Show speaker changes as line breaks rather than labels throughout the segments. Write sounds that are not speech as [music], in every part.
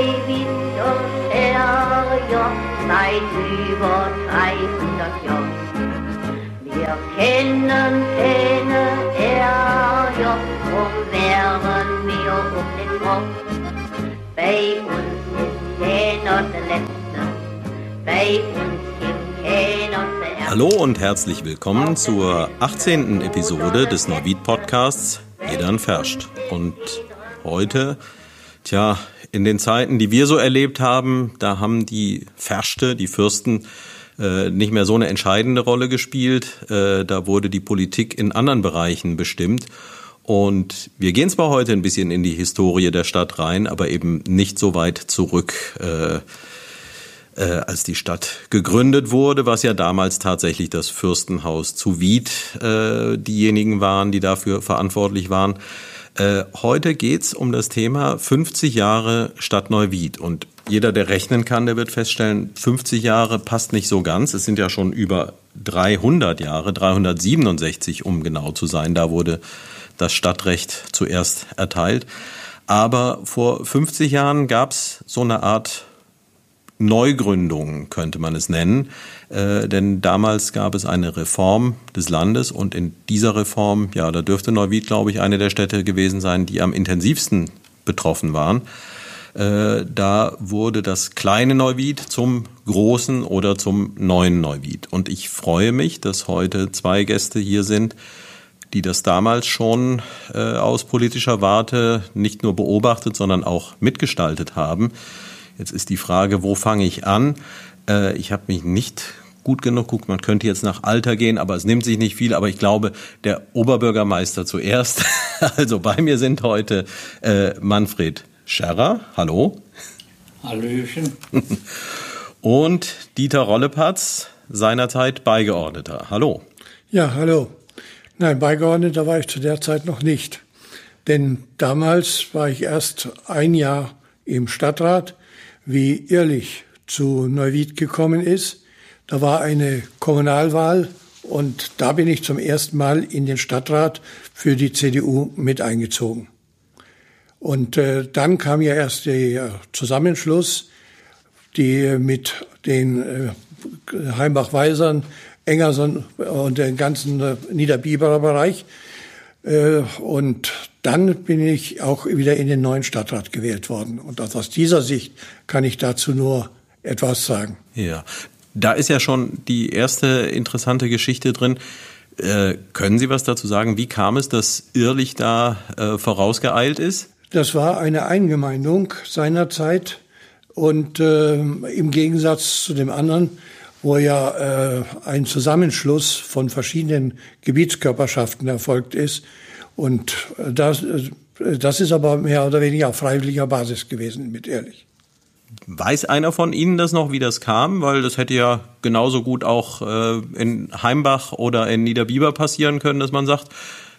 Neuwied und Herrjoch seit über 300 Jahren. Wir kennen keine Herrjoch, drum wären wir um den Kopf. Der Letzte, bei uns gibt keiner der Erste.
Hallo und herzlich willkommen zur 18. Episode des Neuwied Podcasts Edern Ferscht. Und heute, tja, in den Zeiten, die wir so erlebt haben, da haben die Ferschte, die Fürsten, äh, nicht mehr so eine entscheidende Rolle gespielt. Äh, da wurde die Politik in anderen Bereichen bestimmt. Und wir gehen zwar heute ein bisschen in die Historie der Stadt rein, aber eben nicht so weit zurück, äh, als die Stadt gegründet wurde, was ja damals tatsächlich das Fürstenhaus zu Wied diejenigen waren, die dafür verantwortlich waren. Äh, heute geht's um das Thema 50 Jahre Stadt Neuwied. Und jeder, der rechnen kann, der wird feststellen, 50 Jahre passt nicht so ganz. Es sind ja schon über 300 Jahre, 367 um genau zu sein. Da wurde das Stadtrecht zuerst erteilt. Aber vor 50 Jahren gab's so eine Art Neugründung, könnte man es nennen. Äh, denn damals gab es eine Reform des Landes und in dieser Reform, ja, da dürfte Neuwied, glaube ich, eine der Städte gewesen sein, die am intensivsten betroffen waren. Äh, da wurde das kleine Neuwied zum großen oder zum neuen Neuwied. Und ich freue mich, dass heute zwei Gäste hier sind, die das damals schon äh, aus politischer Warte nicht nur beobachtet, sondern auch mitgestaltet haben. Jetzt ist die Frage, wo fange ich an? Äh, ich habe mich nicht gut genug guckt. Man könnte jetzt nach Alter gehen, aber es nimmt sich nicht viel. Aber ich glaube, der Oberbürgermeister zuerst. [laughs] Also bei mir sind heute äh, Manfred Scherrer. Hallo.
Hallöchen. [laughs]
Und Dieter Rollepatz, seinerzeit Beigeordneter. Hallo.
Ja, hallo. Nein, Beigeordneter war ich zu der Zeit noch nicht. Denn damals war ich erst ein Jahr im Stadtrat wie Ehrlich zu Neuwied gekommen ist. Da war eine Kommunalwahl und da bin ich zum ersten Mal in den Stadtrat für die CDU mit eingezogen. Und äh, dann kam ja erst der Zusammenschluss, die mit den äh, Heimbach-Weisern, Engerson und den ganzen äh, Niederbiberer Bereich. Äh, und dann bin ich auch wieder in den neuen Stadtrat gewählt worden. Und aus dieser Sicht kann ich dazu nur etwas sagen.
Ja, da ist ja schon die erste interessante Geschichte drin. Äh, können Sie was dazu sagen? Wie kam es, dass Irrlich da äh, vorausgeeilt ist?
Das war eine Eingemeindung seinerzeit. Und äh, im Gegensatz zu dem anderen, wo ja äh, ein Zusammenschluss von verschiedenen Gebietskörperschaften erfolgt ist, und das, das ist aber mehr oder weniger auf freiwilliger Basis gewesen, mit ehrlich.
Weiß einer von Ihnen das noch, wie das kam? Weil das hätte ja genauso gut auch äh, in Heimbach oder in Niederbiber passieren können, dass man sagt,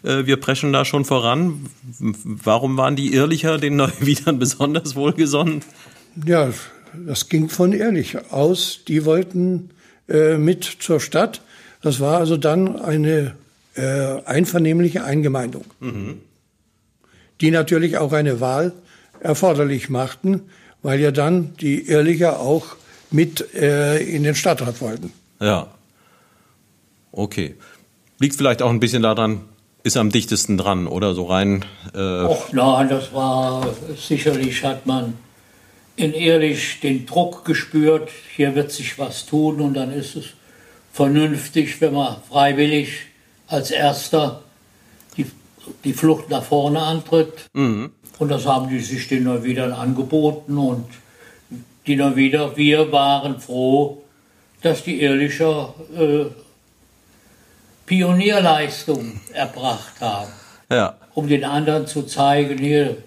äh, wir preschen da schon voran. Warum waren die Irrlicher den [laughs] Neuwiedern besonders wohlgesonnen?
Ja, das ging von Ehrlich aus. Die wollten äh, mit zur Stadt. Das war also dann eine äh, einvernehmliche Eingemeindung, mhm. die natürlich auch eine Wahl erforderlich machten, weil ja dann die Ehrlicher auch mit äh, in den Stadtrat wollten.
Ja. Okay. Liegt vielleicht auch ein bisschen daran, ist am dichtesten dran, oder so rein?
Äh Och nein, das war sicherlich hat man in Ehrlich den Druck gespürt, hier wird sich was tun und dann ist es vernünftig, wenn man freiwillig als erster die, die Flucht nach vorne antritt. Mhm. Und das haben die sich den Neuwiedern angeboten und die Neuwieder, wir waren froh, dass die Ehrlicher äh, Pionierleistung erbracht haben.
Ja.
Um den anderen zu zeigen, hier,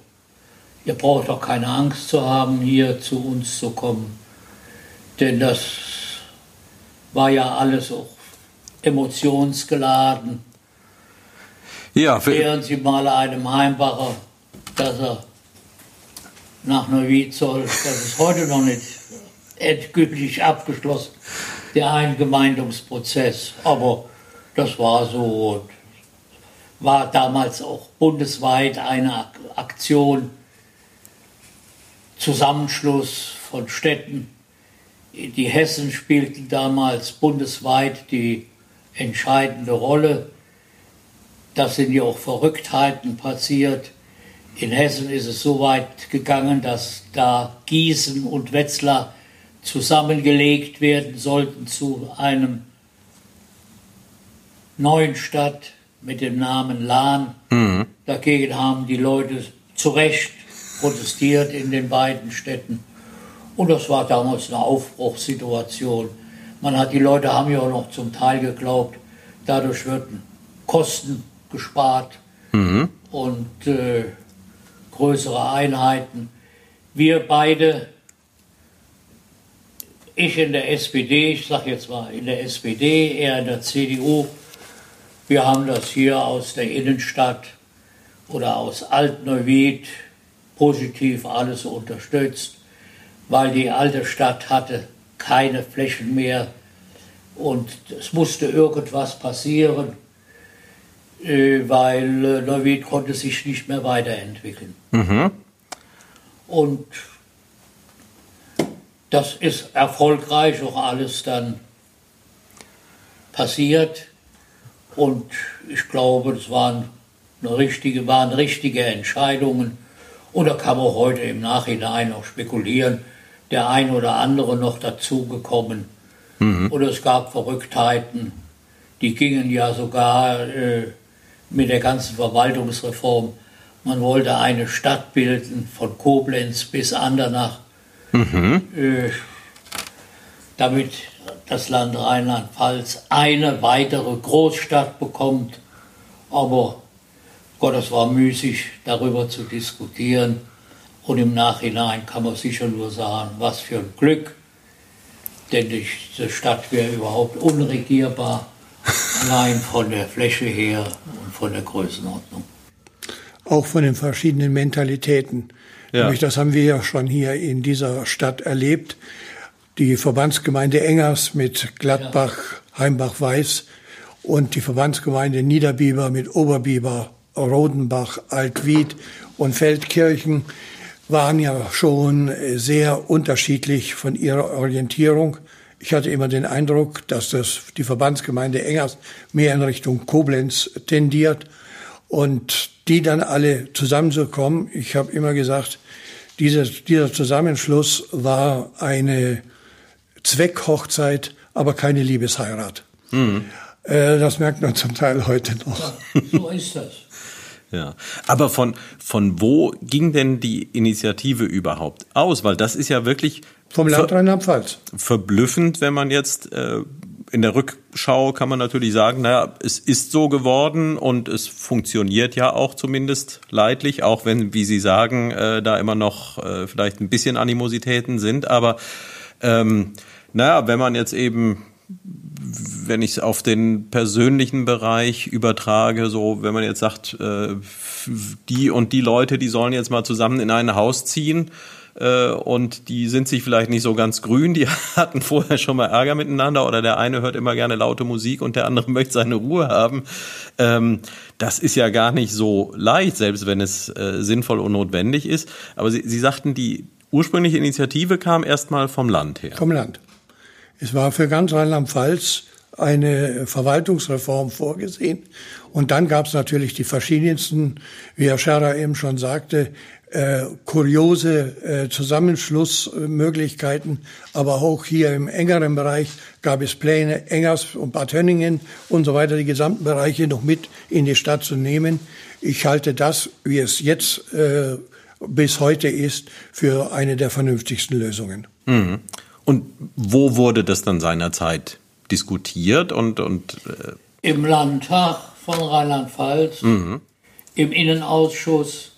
ihr braucht doch keine Angst zu haben, hier zu uns zu kommen. Denn das war ja alles auch emotionsgeladen.
Ja,
Erklären Sie mal einem Heimbacher, dass er nach Neuwied soll. Das ist heute noch nicht endgültig abgeschlossen, der Eingemeindungsprozess. Aber das war so und war damals auch bundesweit eine Aktion Zusammenschluss von Städten. Die Hessen spielten damals bundesweit die entscheidende Rolle. Da sind ja auch Verrücktheiten passiert. In Hessen ist es so weit gegangen, dass da Gießen und Wetzlar zusammengelegt werden sollten zu einem neuen Stadt mit dem Namen Lahn. Mhm. Dagegen haben die Leute zu Recht protestiert in den beiden Städten. Und das war damals eine Aufbruchssituation. Man hat, die Leute haben ja auch noch zum Teil geglaubt, dadurch würden Kosten gespart mhm. und äh, größere Einheiten. Wir beide, ich in der SPD, ich sage jetzt mal in der SPD, er in der CDU, wir haben das hier aus der Innenstadt oder aus Altneuwied positiv alles unterstützt, weil die alte Stadt hatte keine Flächen mehr und es musste irgendwas passieren, äh, weil äh, Neuwied konnte sich nicht mehr weiterentwickeln. Mhm. Und das ist erfolgreich auch alles dann passiert. Und ich glaube, es waren, richtige, waren richtige Entscheidungen. Da kann man heute im Nachhinein auch spekulieren, der ein oder andere noch dazugekommen. Mhm. Und es gab Verrücktheiten, die gingen ja sogar äh, mit der ganzen Verwaltungsreform. Man wollte eine Stadt bilden von Koblenz bis Andernach, mhm. äh, damit das Land Rheinland-Pfalz eine weitere Großstadt bekommt. Aber Gott, es war müßig, darüber zu diskutieren. Und im Nachhinein kann man sicher nur sagen, was für ein Glück, denn diese Stadt wäre überhaupt unregierbar, [laughs] allein von der Fläche her und von der Größenordnung.
Auch von den verschiedenen Mentalitäten. Ja. Das haben wir ja schon hier in dieser Stadt erlebt die Verbandsgemeinde Engers mit Gladbach, Heimbach-Weiß und die Verbandsgemeinde Niederbiber mit Oberbiber, Rodenbach, Altwied und Feldkirchen waren ja schon sehr unterschiedlich von ihrer Orientierung. Ich hatte immer den Eindruck, dass das die Verbandsgemeinde Engers mehr in Richtung Koblenz tendiert und die dann alle zusammenzukommen. Ich habe immer gesagt, dieser, dieser Zusammenschluss war eine Zweckhochzeit, aber keine Liebesheirat. Mhm. Äh, das merkt man zum Teil heute noch.
Ja, so ist das.
Ja, aber von, von wo ging denn die Initiative überhaupt aus? Weil das ist ja wirklich
vom Land Rheinland-Pfalz.
Verblüffend, wenn man jetzt äh, in der Rückschau kann man natürlich sagen, naja, es ist so geworden und es funktioniert ja auch zumindest leidlich, auch wenn, wie Sie sagen, äh, da immer noch äh, vielleicht ein bisschen Animositäten sind. Aber ähm, naja, wenn man jetzt eben, wenn ich es auf den persönlichen Bereich übertrage, so wenn man jetzt sagt, äh, die und die Leute, die sollen jetzt mal zusammen in ein Haus ziehen, äh, und die sind sich vielleicht nicht so ganz grün, die [laughs] hatten vorher schon mal Ärger miteinander oder der eine hört immer gerne laute Musik und der andere [laughs] möchte seine Ruhe haben. Ähm, das ist ja gar nicht so leicht, selbst wenn es äh, sinnvoll und notwendig ist. Aber Sie, Sie sagten, die ursprüngliche Initiative kam erstmal vom Land her.
Vom Land. Es war für ganz Rheinland-Pfalz eine Verwaltungsreform vorgesehen. Und dann gab es natürlich die verschiedensten, wie Herr Scherrer eben schon sagte, äh, kuriose äh, Zusammenschlussmöglichkeiten. Aber auch hier im engeren Bereich gab es Pläne, Engers und Bad Hönningen und so weiter, die gesamten Bereiche noch mit in die Stadt zu nehmen. Ich halte das, wie es jetzt äh, bis heute ist, für eine der vernünftigsten Lösungen.
Mhm. Und wo wurde das dann seinerzeit diskutiert und, und
äh im Landtag von Rheinland-Pfalz, mhm. im Innenausschuss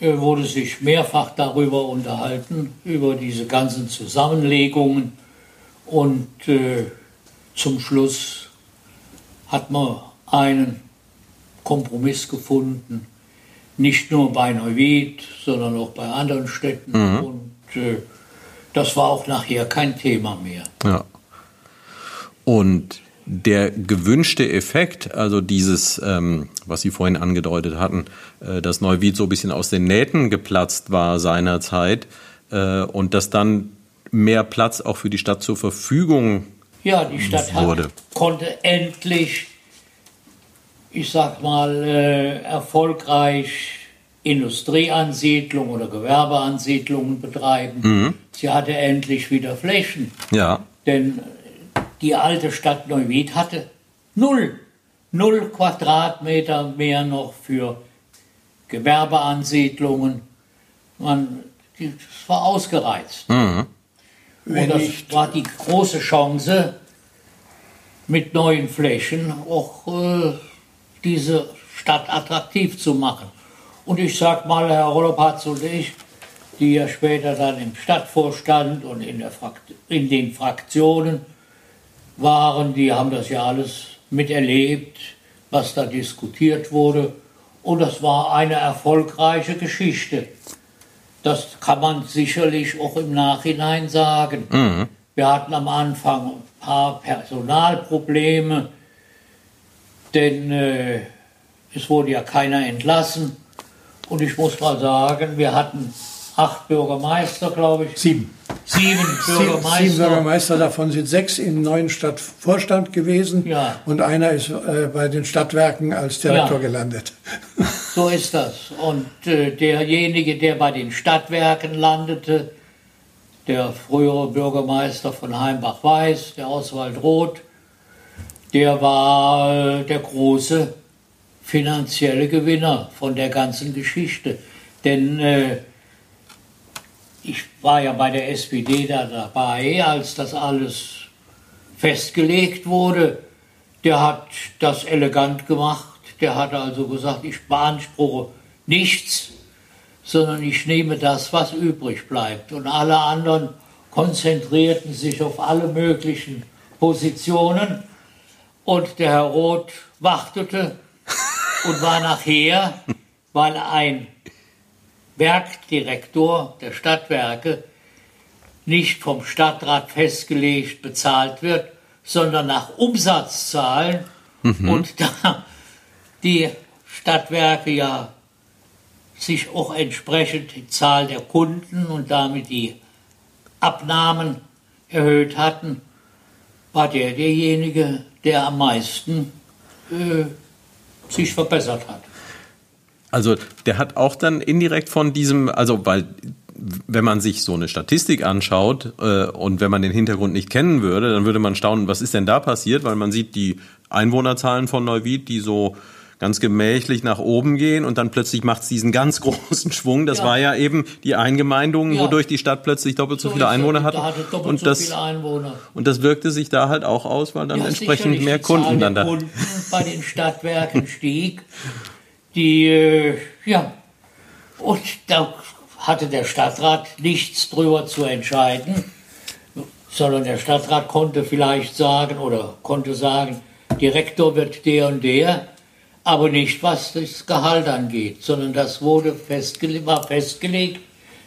äh, wurde sich mehrfach darüber unterhalten, über diese ganzen Zusammenlegungen und äh, zum Schluss hat man einen Kompromiss gefunden, nicht nur bei Neuwied, sondern auch bei anderen Städten mhm. und äh, das war auch nachher kein Thema mehr.
Ja. Und der gewünschte Effekt, also dieses, ähm, was Sie vorhin angedeutet hatten, äh, dass Neuwied so ein bisschen aus den Nähten geplatzt war seinerzeit äh, und dass dann mehr Platz auch für die Stadt zur Verfügung
ja, die Stadt wurde. Hat, konnte endlich, ich sag mal, äh, erfolgreich Industrieansiedlung oder Gewerbeansiedlungen betreiben. Mhm. Sie hatte endlich wieder Flächen.
Ja.
Denn die alte Stadt Neuwied hatte null, null Quadratmeter mehr noch für Gewerbeansiedlungen. Man, das war ausgereizt. Mhm. Und das war die große Chance, mit neuen Flächen auch äh, diese Stadt attraktiv zu machen. Und ich sag mal, Herr Rolopatz und ich, die ja später dann im Stadtvorstand und in, in den Fraktionen waren, die haben das ja alles miterlebt, was da diskutiert wurde. Und das war eine erfolgreiche Geschichte. Das kann man sicherlich auch im Nachhinein sagen. Mhm. Wir hatten am Anfang ein paar Personalprobleme, denn äh, es wurde ja keiner entlassen. Und ich muss mal sagen, wir hatten acht Bürgermeister, glaube ich.
Sieben.
Sieben Bürgermeister.
Sieben Bürgermeister, davon sind sechs im neuen Stadtvorstand gewesen
ja.
und einer ist äh, bei den Stadtwerken als Direktor ja. gelandet. [laughs]
So ist das. Und äh, derjenige, der bei den Stadtwerken landete, der frühere Bürgermeister von Heimbach-Weiß, der Oswald Roth, der war äh, der große finanzielle Gewinner von der ganzen Geschichte. Denn äh, ich war ja bei der SPD da dabei, als das alles festgelegt wurde. Der hat das elegant gemacht. Der hat also gesagt, ich beanspruche nichts, sondern ich nehme das, was übrig bleibt. Und alle anderen konzentrierten sich auf alle möglichen Positionen. Und der Herr Roth wartete und war nachher, weil ein Werkdirektor der Stadtwerke nicht vom Stadtrat festgelegt bezahlt wird, sondern nach Umsatzzahlen. Mhm. Und da die Stadtwerke ja sich auch entsprechend die Zahl der Kunden und damit die Abnahmen erhöht hatten, war der derjenige, der am meisten äh, sich verbessert hat.
Also der hat auch dann indirekt von diesem, also weil wenn man sich so eine Statistik anschaut äh, und wenn man den Hintergrund nicht kennen würde, dann würde man staunen, was ist denn da passiert, weil man sieht die Einwohnerzahlen von Neuwied, die so ganz gemächlich nach oben gehen und dann plötzlich macht es diesen ganz [laughs] großen Schwung. Das ja. war ja eben die Eingemeindung, ja. wodurch die Stadt plötzlich doppelt so, so viele Einwohner hatte.
hatte und, so das,
und das wirkte sich da halt auch aus, weil dann ja, entsprechend mehr Kunden dann da.
Kunden bei den [laughs] Stadtwerken stieg. Die, äh, ja, und da hatte der Stadtrat nichts drüber zu entscheiden, sondern der Stadtrat konnte vielleicht sagen oder konnte sagen, Direktor wird der und der aber nicht was das Gehalt angeht, sondern das wurde festgele war festgelegt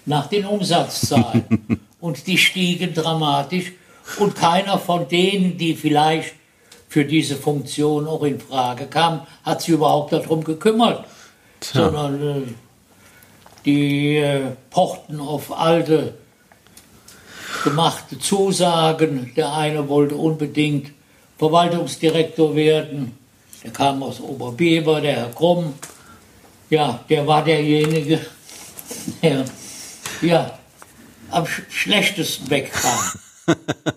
nach den Umsatzzahlen. [laughs] und die stiegen dramatisch und keiner von denen, die vielleicht für diese Funktion auch in Frage kamen, hat sich überhaupt darum gekümmert, Tja. sondern äh, die äh, pochten auf alte gemachte Zusagen. Der eine wollte unbedingt Verwaltungsdirektor werden, der kam aus Oberbeber, der Herr Krumm. Ja, der war derjenige, der ja, am schlechtesten wegkam. [laughs]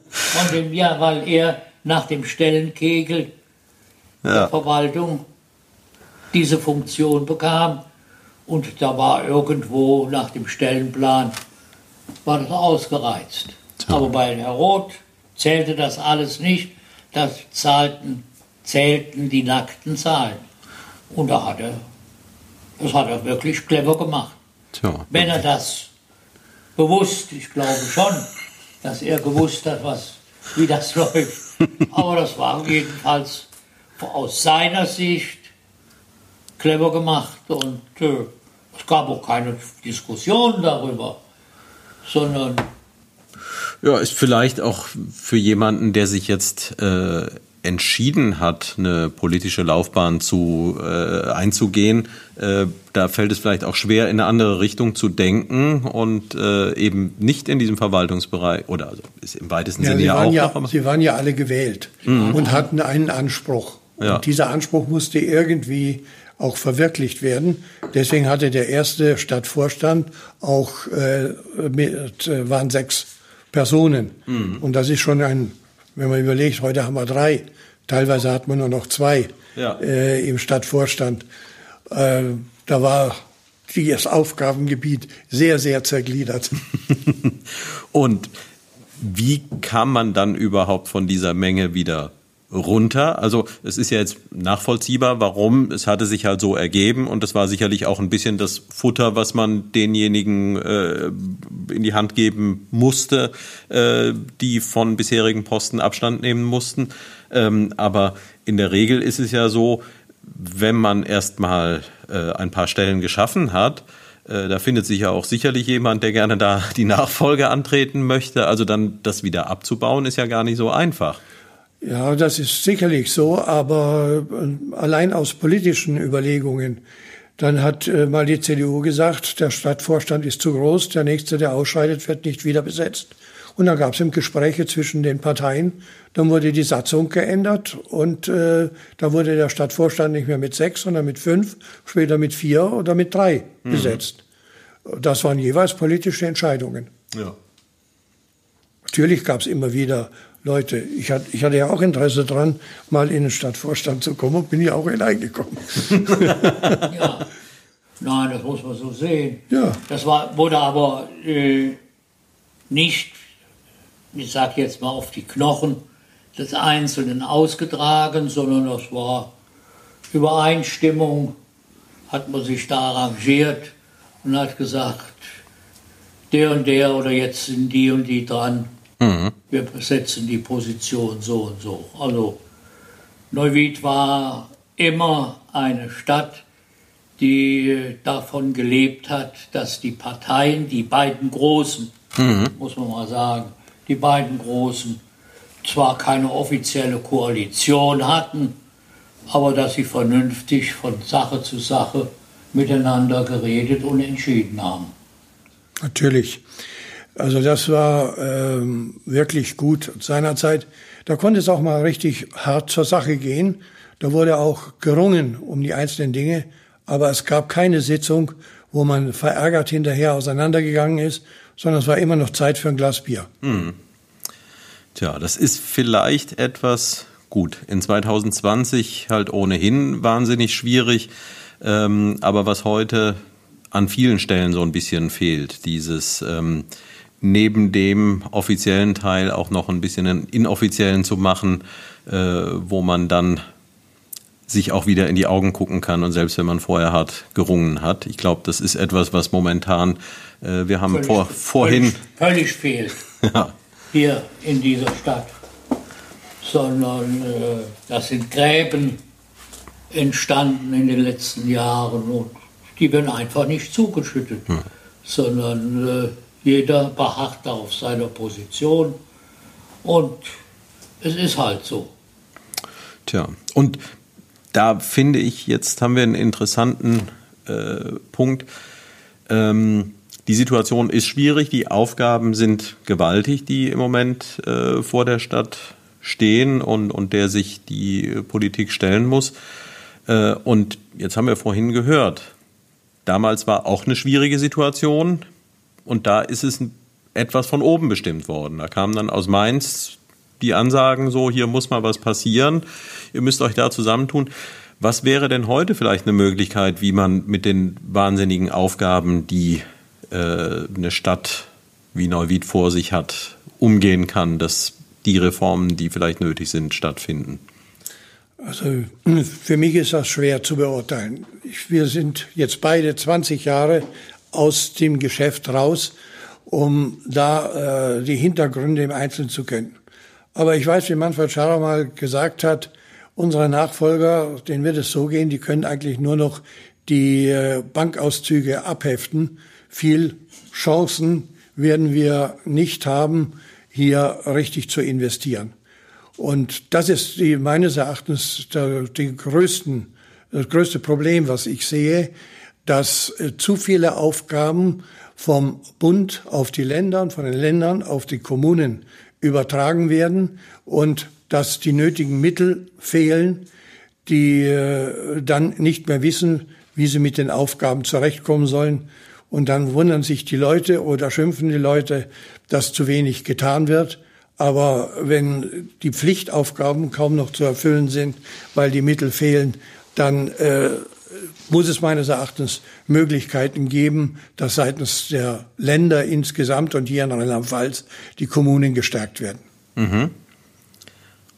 Von dem, ja, weil er nach dem Stellenkegel ja. der Verwaltung diese Funktion bekam. Und da war irgendwo nach dem Stellenplan, war das ausgereizt. Ja. Aber bei Herr Roth zählte das alles nicht. Das zahlten zählten die nackten Zahlen. Und da hat er, das hat er wirklich clever gemacht. Tja, Wenn er das bewusst, ich glaube schon, dass er gewusst hat, was, wie das [laughs] läuft. Aber das war jedenfalls aus seiner Sicht clever gemacht und äh, es gab auch keine Diskussion darüber, sondern
ja, ist vielleicht auch für jemanden, der sich jetzt äh, entschieden hat, eine politische Laufbahn zu äh, einzugehen, äh, da fällt es vielleicht auch schwer, in eine andere Richtung zu denken und äh, eben nicht in diesem Verwaltungsbereich oder also ist im weitesten ja, Sinne ja auch.
Ja, noch, Sie waren ja alle gewählt mhm. und hatten einen Anspruch. Ja. Und dieser Anspruch musste irgendwie auch verwirklicht werden. Deswegen hatte der erste Stadtvorstand auch äh, mit, äh, waren sechs Personen. Mhm. Und das ist schon ein, wenn man überlegt, heute haben wir drei. Teilweise hat man nur noch zwei ja. äh, im Stadtvorstand. Äh, da war das Aufgabengebiet sehr, sehr zergliedert. [laughs]
Und wie kam man dann überhaupt von dieser Menge wieder runter. Also es ist ja jetzt nachvollziehbar, warum. Es hatte sich halt so ergeben und das war sicherlich auch ein bisschen das Futter, was man denjenigen äh, in die Hand geben musste, äh, die von bisherigen Posten Abstand nehmen mussten. Ähm, aber in der Regel ist es ja so, wenn man erstmal äh, ein paar Stellen geschaffen hat, äh, da findet sich ja auch sicherlich jemand, der gerne da die Nachfolge antreten möchte. Also dann das wieder abzubauen, ist ja gar nicht so einfach.
Ja, das ist sicherlich so, aber äh, allein aus politischen Überlegungen. Dann hat äh, mal die CDU gesagt, der Stadtvorstand ist zu groß, der nächste, der ausscheidet, wird nicht wieder besetzt. Und dann gab es Gespräche zwischen den Parteien. Dann wurde die Satzung geändert und äh, da wurde der Stadtvorstand nicht mehr mit sechs, sondern mit fünf, später mit vier oder mit drei mhm. besetzt. Das waren jeweils politische Entscheidungen. Ja. Natürlich gab es immer wieder Leute, ich hatte, ich hatte ja auch Interesse dran, mal in den Stadtvorstand zu kommen und bin ja auch hineingekommen. [laughs]
ja. Nein, das muss man so sehen. Ja. Das war, wurde aber äh, nicht, ich sage jetzt mal auf die Knochen des Einzelnen ausgetragen, sondern das war Übereinstimmung, hat man sich da arrangiert und hat gesagt, der und der oder jetzt sind die und die dran Mhm. Wir besetzen die Position so und so. Also Neuwied war immer eine Stadt, die davon gelebt hat, dass die Parteien, die beiden Großen, mhm. muss man mal sagen, die beiden Großen zwar keine offizielle Koalition hatten, aber dass sie vernünftig von Sache zu Sache miteinander geredet und entschieden haben.
Natürlich. Also das war ähm, wirklich gut seinerzeit. Da konnte es auch mal richtig hart zur Sache gehen. Da wurde auch gerungen um die einzelnen Dinge, aber es gab keine Sitzung, wo man verärgert hinterher auseinandergegangen ist, sondern es war immer noch Zeit für ein Glas Bier. Hm.
Tja, das ist vielleicht etwas gut. In 2020 halt ohnehin wahnsinnig schwierig. Ähm, aber was heute an vielen Stellen so ein bisschen fehlt, dieses ähm, neben dem offiziellen Teil auch noch ein bisschen einen inoffiziellen zu machen, äh, wo man dann sich auch wieder in die Augen gucken kann und selbst wenn man vorher hart gerungen hat. Ich glaube, das ist etwas, was momentan, äh, wir haben völlig, vor, vorhin...
Völlig, völlig fehlt [laughs] ja. hier in dieser Stadt, sondern äh, das sind Gräben entstanden in den letzten Jahren und die werden einfach nicht zugeschüttet, hm. sondern äh, jeder beharrt auf seiner Position und es ist halt so.
Tja, und da finde ich, jetzt haben wir einen interessanten äh, Punkt. Ähm, die Situation ist schwierig, die Aufgaben sind gewaltig, die im Moment äh, vor der Stadt stehen und, und der sich die Politik stellen muss. Äh, und jetzt haben wir vorhin gehört, damals war auch eine schwierige Situation und da ist es etwas von oben bestimmt worden. Da kamen dann aus Mainz die Ansagen so, hier muss mal was passieren, ihr müsst euch da zusammentun. Was wäre denn heute vielleicht eine Möglichkeit, wie man mit den wahnsinnigen Aufgaben, die äh, eine Stadt wie Neuwied vor sich hat, umgehen kann, dass die Reformen, die vielleicht nötig sind, stattfinden?
Also für mich ist das schwer zu beurteilen. Wir sind jetzt beide 20 Jahre aus dem Geschäft raus, um da äh, die Hintergründe im Einzelnen zu kennen. Aber ich weiß, wie Manfred Scharrer mal gesagt hat, unsere Nachfolger, denen wird es so gehen, die können eigentlich nur noch die äh, Bankauszüge abheften. Viel Chancen werden wir nicht haben, hier richtig zu investieren. Und das ist die, meines Erachtens der, die größten, das größte Problem, was ich sehe, dass äh, zu viele Aufgaben vom Bund auf die Länder von den Ländern auf die Kommunen übertragen werden und dass die nötigen Mittel fehlen, die äh, dann nicht mehr wissen, wie sie mit den Aufgaben zurechtkommen sollen. Und dann wundern sich die Leute oder schimpfen die Leute, dass zu wenig getan wird. Aber wenn die Pflichtaufgaben kaum noch zu erfüllen sind, weil die Mittel fehlen, dann äh, muss es meines Erachtens Möglichkeiten geben, dass seitens der Länder insgesamt und hier in Rheinland-Pfalz die Kommunen gestärkt werden. Mhm.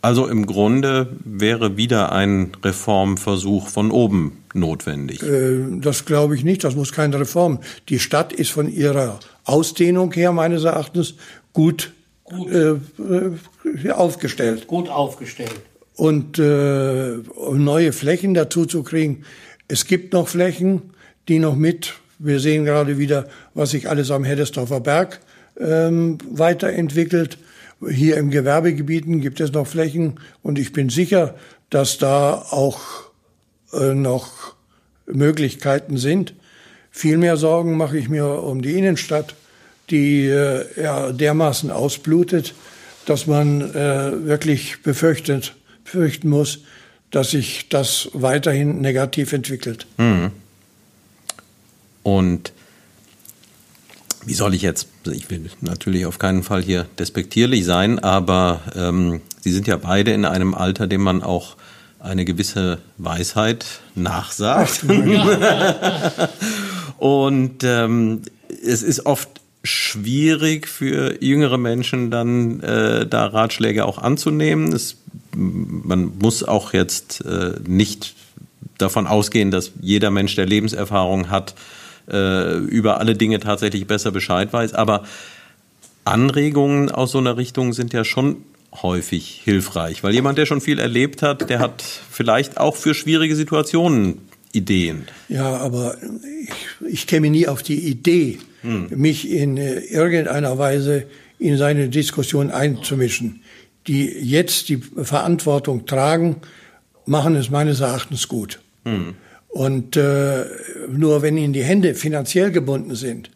Also im Grunde wäre wieder ein Reformversuch von oben notwendig.
Äh, das glaube ich nicht. Das muss keine Reform. Die Stadt ist von ihrer Ausdehnung her meines Erachtens gut, gut. Äh, äh aufgestellt.
Gut aufgestellt.
Und äh, neue Flächen dazu zu kriegen, es gibt noch Flächen, die noch mit, wir sehen gerade wieder, was sich alles am Heddesdorfer Berg ähm, weiterentwickelt. Hier im Gewerbegebieten gibt es noch Flächen und ich bin sicher, dass da auch äh, noch Möglichkeiten sind. Viel mehr Sorgen mache ich mir um die Innenstadt, die äh, ja dermaßen ausblutet, dass man äh, wirklich befürchtet, fürchten muss, dass sich das weiterhin negativ entwickelt. Mhm.
Und wie soll ich jetzt, ich will natürlich auf keinen Fall hier despektierlich sein, aber ähm, Sie sind ja beide in einem Alter, dem man auch eine gewisse Weisheit nachsagt. [laughs] Und ähm, es ist oft schwierig für jüngere Menschen dann äh, da Ratschläge auch anzunehmen. Es, man muss auch jetzt äh, nicht davon ausgehen, dass jeder Mensch, der Lebenserfahrung hat, äh, über alle Dinge tatsächlich besser Bescheid weiß. Aber Anregungen aus so einer Richtung sind ja schon häufig hilfreich, weil jemand, der schon viel erlebt hat, der hat vielleicht auch für schwierige Situationen Ideen.
Ja, aber ich, ich käme nie auf die Idee, hm. mich in äh, irgendeiner Weise in seine Diskussion einzumischen. Die jetzt die Verantwortung tragen, machen es meines Erachtens gut. Hm. Und äh, nur wenn ihnen die Hände finanziell gebunden sind,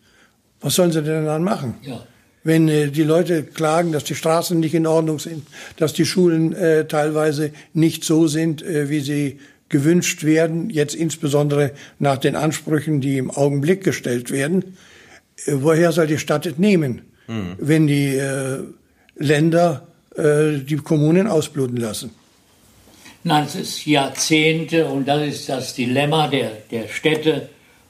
was sollen sie denn dann machen? Ja. Wenn äh, die Leute klagen, dass die Straßen nicht in Ordnung sind, dass die Schulen äh, teilweise nicht so sind, äh, wie sie gewünscht werden, jetzt insbesondere nach den Ansprüchen, die im Augenblick gestellt werden, äh, woher soll die Stadt es nehmen, mhm. wenn die äh, Länder äh, die Kommunen ausbluten lassen?
Nein, es ist Jahrzehnte und das ist das Dilemma der, der Städte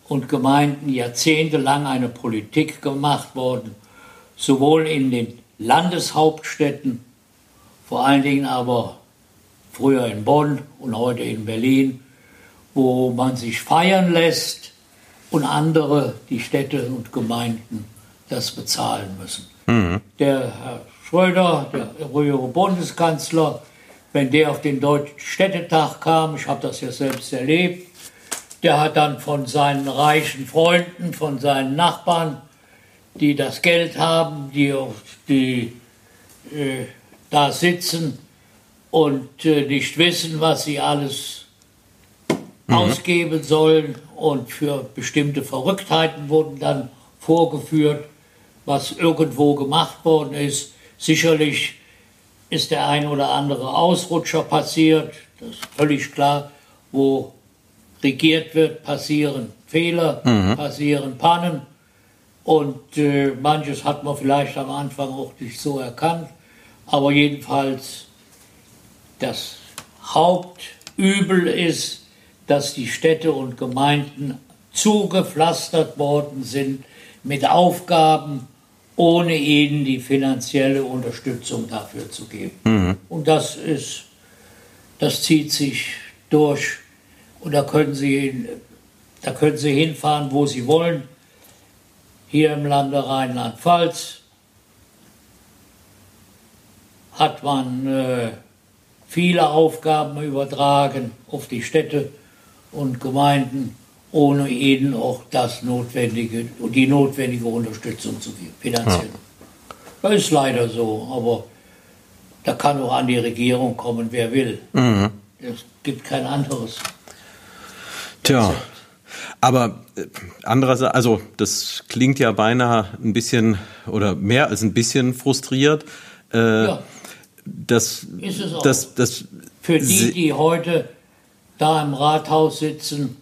und Gemeinden, jahrzehntelang eine Politik gemacht worden, sowohl in den Landeshauptstädten, vor allen Dingen aber früher in Bonn und heute in Berlin, wo man sich feiern lässt und andere, die Städte und Gemeinden, das bezahlen müssen. Mhm. Der Herr Schröder, der frühere Bundeskanzler, wenn der auf den Deutschen Städtetag kam, ich habe das ja selbst erlebt, der hat dann von seinen reichen Freunden, von seinen Nachbarn, die das Geld haben, die, die äh, da sitzen, und äh, nicht wissen, was sie alles mhm. ausgeben sollen. Und für bestimmte Verrücktheiten wurden dann vorgeführt, was irgendwo gemacht worden ist. Sicherlich ist der ein oder andere Ausrutscher passiert, das ist völlig klar, wo regiert wird, passieren Fehler, mhm. passieren Pannen. Und äh, manches hat man vielleicht am Anfang auch nicht so erkannt. Aber jedenfalls das Hauptübel ist, dass die Städte und Gemeinden zugepflastert worden sind mit Aufgaben, ohne ihnen die finanzielle Unterstützung dafür zu geben. Mhm. Und das ist, das zieht sich durch. Und da können Sie, da können Sie hinfahren, wo Sie wollen. Hier im Lande Rheinland-Pfalz hat man äh, viele Aufgaben übertragen auf die Städte und Gemeinden, ohne ihnen auch das notwendige, die notwendige Unterstützung zu geben, finanziell. Ja. Das ist leider so, aber Da kann auch an die Regierung kommen, wer will. Mhm. Es gibt kein anderes.
Tja. Aber äh, andererseits, also das klingt ja beinahe ein bisschen oder mehr als ein bisschen frustriert. Äh, ja. Das,
ist es auch.
Das, das,
Für die, die heute da im Rathaus sitzen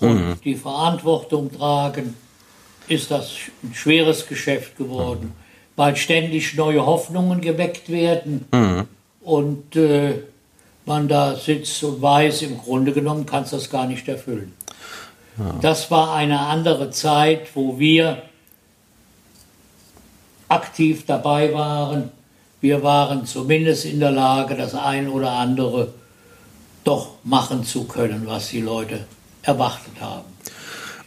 und mhm. die Verantwortung tragen, ist das ein schweres Geschäft geworden, mhm. weil ständig neue Hoffnungen geweckt werden mhm. und äh, man da sitzt und weiß, im Grunde genommen kannst du das gar nicht erfüllen. Ja. Das war eine andere Zeit, wo wir aktiv dabei waren. Wir waren zumindest in der Lage, das ein oder andere doch machen zu können, was die Leute erwartet haben.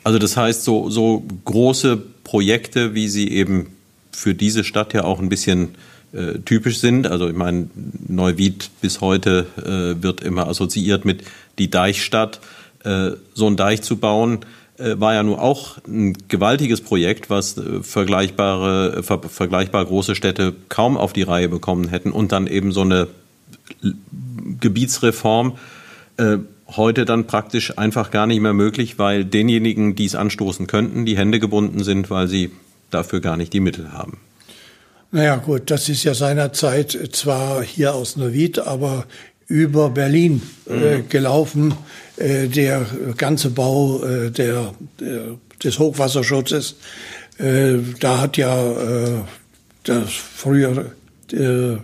Also das heißt, so, so große Projekte, wie sie eben für diese Stadt ja auch ein bisschen äh, typisch sind. Also ich meine, Neuwied bis heute äh, wird immer assoziiert mit die Deichstadt. Äh, so einen Deich zu bauen, äh, war ja nur auch ein gewaltiges Projekt, was äh, vergleichbare, ver vergleichbar große Städte kaum auf die Reihe bekommen hätten und dann eben so eine Gebietsreform heute dann praktisch einfach gar nicht mehr möglich, weil denjenigen, die es anstoßen könnten, die Hände gebunden sind, weil sie dafür gar nicht die Mittel haben.
Naja gut, das ist ja seinerzeit zwar hier aus Neuwied, aber über Berlin äh, mhm. gelaufen. Äh, der ganze Bau äh, der, der, des Hochwasserschutzes, äh, da hat ja äh, das frühere, äh,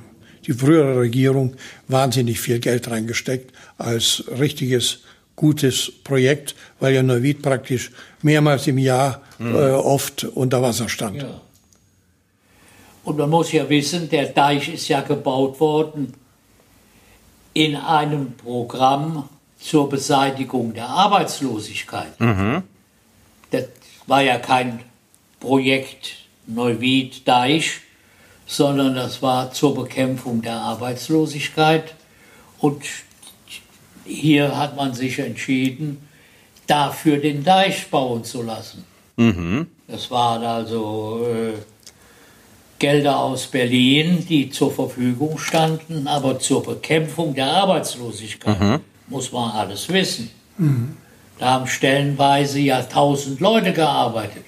die frühere Regierung wahnsinnig viel Geld reingesteckt als richtiges gutes Projekt, weil ja Neuwied praktisch mehrmals im Jahr mhm. äh, oft unter Wasser stand. Ja.
Und man muss ja wissen, der Deich ist ja gebaut worden in einem Programm zur Beseitigung der Arbeitslosigkeit. Mhm. Das war ja kein Projekt Neuwied-Deich, sondern das war zur Bekämpfung der Arbeitslosigkeit. Und hier hat man sich entschieden, dafür den Deich bauen zu lassen. Mhm. Das waren also äh, Gelder aus Berlin, die zur Verfügung standen, aber zur Bekämpfung der Arbeitslosigkeit mhm. muss man alles wissen. Mhm. Da haben stellenweise ja tausend Leute gearbeitet.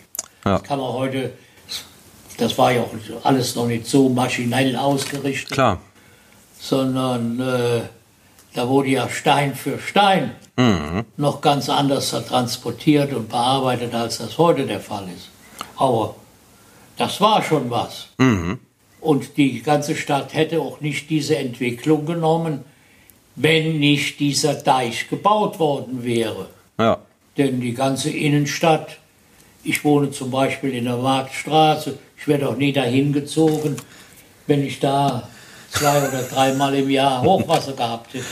Ja. Das kann man heute, das war ja auch alles noch nicht so maschinell ausgerichtet.
Klar.
Sondern äh, da wurde ja Stein für Stein mhm. noch ganz anders transportiert und bearbeitet, als das heute der Fall ist. Aber das war schon was. Mhm. Und die ganze Stadt hätte auch nicht diese Entwicklung genommen, wenn nicht dieser Deich gebaut worden wäre.
Ja.
Denn die ganze Innenstadt, ich wohne zum Beispiel in der Marktstraße, ich werde auch nie dahin gezogen, wenn ich da zwei oder dreimal im Jahr Hochwasser gehabt hätte.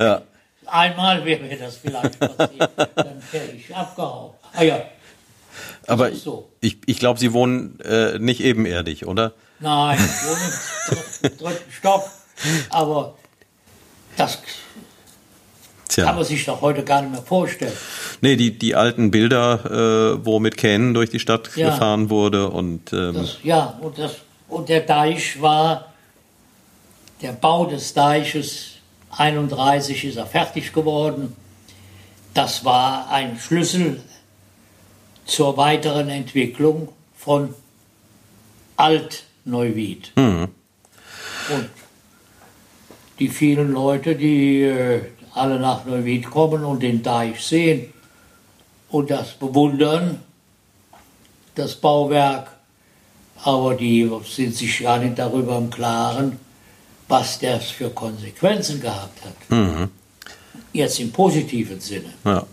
Ja.
Einmal wäre mir das vielleicht passiert, dann wäre ich abgehauen. Ah ja,
aber so. ich, ich glaube, Sie wohnen äh, nicht ebenerdig, oder?
Nein, ich wohne im dritten Stock. Aber das Tja. kann man sich doch heute gar nicht mehr vorstellen.
Nee, die, die alten Bilder, äh, wo mit Kähnen durch die Stadt ja. gefahren wurde und. Ähm
das, ja, und, das, und der Deich war, der Bau des Deiches 31 ist er fertig geworden. Das war ein Schlüssel zur weiteren Entwicklung von Alt-Neuwied. Mhm. Und die vielen Leute, die äh, alle nach Neuwied kommen und den Deich sehen und das bewundern, das Bauwerk, aber die sind sich gar nicht darüber im Klaren, was das für Konsequenzen gehabt hat. Mhm. Jetzt im positiven Sinne.
Ja.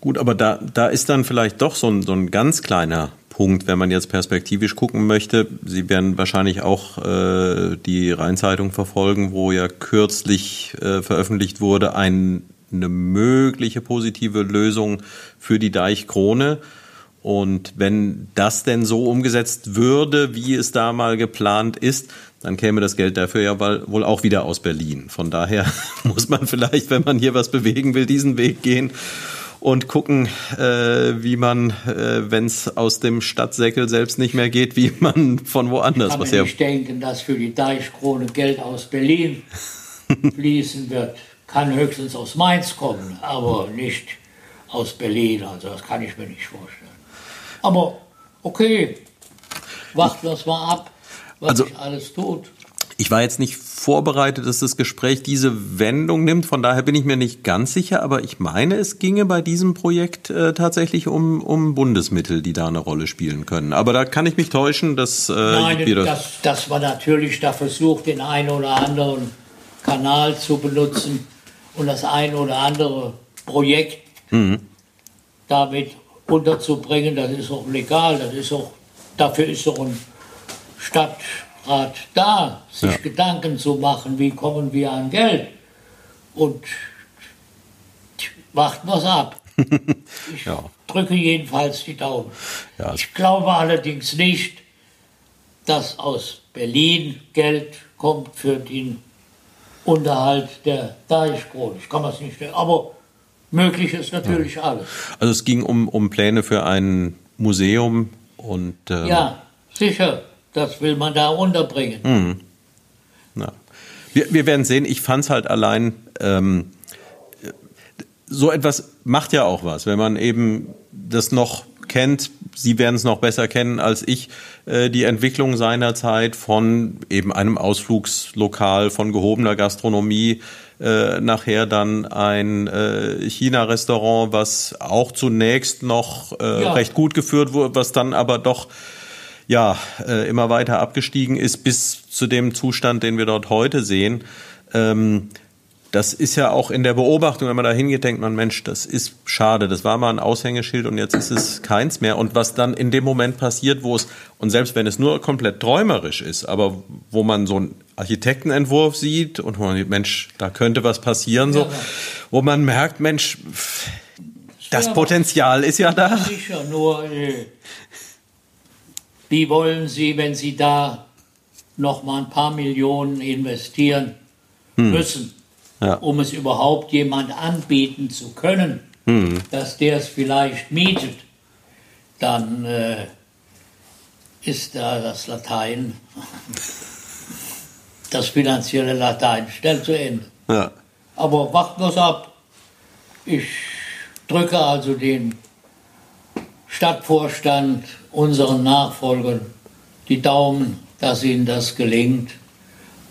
Gut, aber da, da ist dann vielleicht doch so ein, so ein ganz kleiner Punkt, wenn man jetzt perspektivisch gucken möchte. Sie werden wahrscheinlich auch äh, die Rheinzeitung verfolgen, wo ja kürzlich äh, veröffentlicht wurde, ein, eine mögliche positive Lösung für die Deichkrone. Und wenn das denn so umgesetzt würde, wie es da mal geplant ist, dann käme das Geld dafür ja wohl auch wieder aus Berlin. Von daher [laughs] muss man vielleicht, wenn man hier was bewegen will, diesen Weg gehen. und gucken, äh, wie man, äh, wenn es aus dem Stadtsäckel selbst nicht mehr geht, wie man von woanders
kann
was
mir
her.
nicht denken, dass für die Deichkrone Geld aus Berlin [laughs] fließen wird. Kann höchstens aus Mainz kommen, aber nicht aus Berlin. Also das kann ich mir nicht vorstellen. Aber okay, wir es mal ab, was
Also-
sich alles tut.
Ich war jetzt nicht vorbereitet, dass das Gespräch diese Wendung nimmt, von daher bin ich mir nicht ganz sicher, aber ich meine, es ginge bei diesem Projekt äh, tatsächlich um, um Bundesmittel, die da eine Rolle spielen können. Aber da kann ich mich täuschen, dass äh,
Nein,
das,
dass, dass man natürlich da versucht, den einen oder anderen Kanal zu benutzen und das ein oder andere Projekt damit unterzubringen, das ist auch legal, das ist auch, dafür ist doch ein Stadtrat da, sich
Ja.
Gedanken zu machen, wie kommen wir an Geld. Und warten wir es ab. [laughs] Ich
Ja.
drücke jedenfalls die Daumen.
Ja,
ich glaube allerdings nicht, dass aus Berlin Geld kommt für den Unterhalt der Deichkrone. Ich kann mir das nicht stellen. Aber möglich ist natürlich alles.
also es ging um, um Pläne für ein Museum und ähm,
Ja, sicher. Das will man da unterbringen.
Ja. Wir, wir werden sehen. Ich fand es halt allein, ähm, so etwas macht ja auch was, wenn man eben das noch kennt. Sie werden es noch besser kennen als ich, äh, die Entwicklung seiner Zeit von eben einem Ausflugslokal, von gehobener Gastronomie, äh, nachher dann ein äh, China-Restaurant, was auch zunächst noch äh,
Ja.
recht gut geführt wurde, was dann aber doch ja, äh, immer weiter abgestiegen ist bis zu dem Zustand, den wir dort heute sehen. Ähm, das ist ja auch in der Beobachtung, wenn man da hingeht, denkt man, Mensch, das ist schade, das war mal ein Aushängeschild und jetzt ist es keins mehr. Und was dann in dem Moment passiert, wo es, und selbst wenn es nur komplett träumerisch ist, aber wo man so einen Architektenentwurf sieht und wo man sieht, Mensch, da könnte was passieren, so, wo man merkt, Mensch, das. Potenzial ist ja da.
Sicher, nur äh, wie wollen Sie, wenn Sie da noch mal ein paar Millionen investieren müssen,
Ja.
um es überhaupt jemand anbieten zu können, dass der es vielleicht mietet, dann äh, ist da das Latein, [laughs] das finanzielle Latein schnell zu Ende.
Ja.
Aber warten wir es ab. Ich drücke also den Stadtvorstand, unseren Nachfolgern, die Daumen, dass ihnen das gelingt.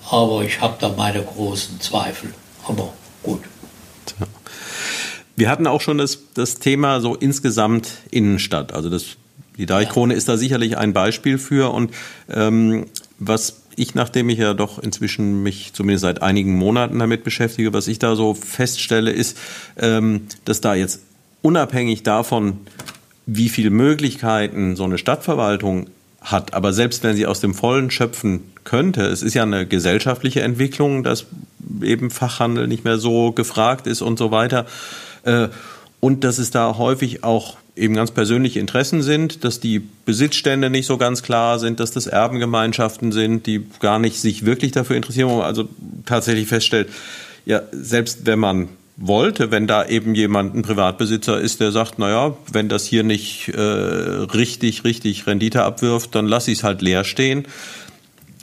Aber ich habe da meine großen Zweifel. Aber gut.
Wir hatten auch schon das, das Thema so insgesamt Innenstadt. Also das, die Deichkrone ist da sicherlich ein Beispiel für. Und ähm, was ich, nachdem ich ja doch inzwischen mich zumindest seit einigen Monaten damit beschäftige, was ich da so feststelle, ist, ähm, dass da jetzt unabhängig davon, wie viele Möglichkeiten so eine Stadtverwaltung hat, aber selbst wenn sie aus dem Vollen schöpfen könnte, es ist ja eine gesellschaftliche Entwicklung, dass eben Fachhandel nicht mehr so gefragt ist und so weiter. Äh, Und dass es da häufig auch eben ganz persönliche Interessen sind, dass die Besitzstände nicht so ganz klar sind, dass das Erbengemeinschaften sind, die gar nicht sich wirklich dafür interessieren, wo man also tatsächlich feststellt, ja, selbst wenn man wollte, wenn da eben jemand ein Privatbesitzer ist, der sagt, naja, wenn das hier nicht äh, richtig, richtig Rendite abwirft, dann lasse ich es halt leer stehen.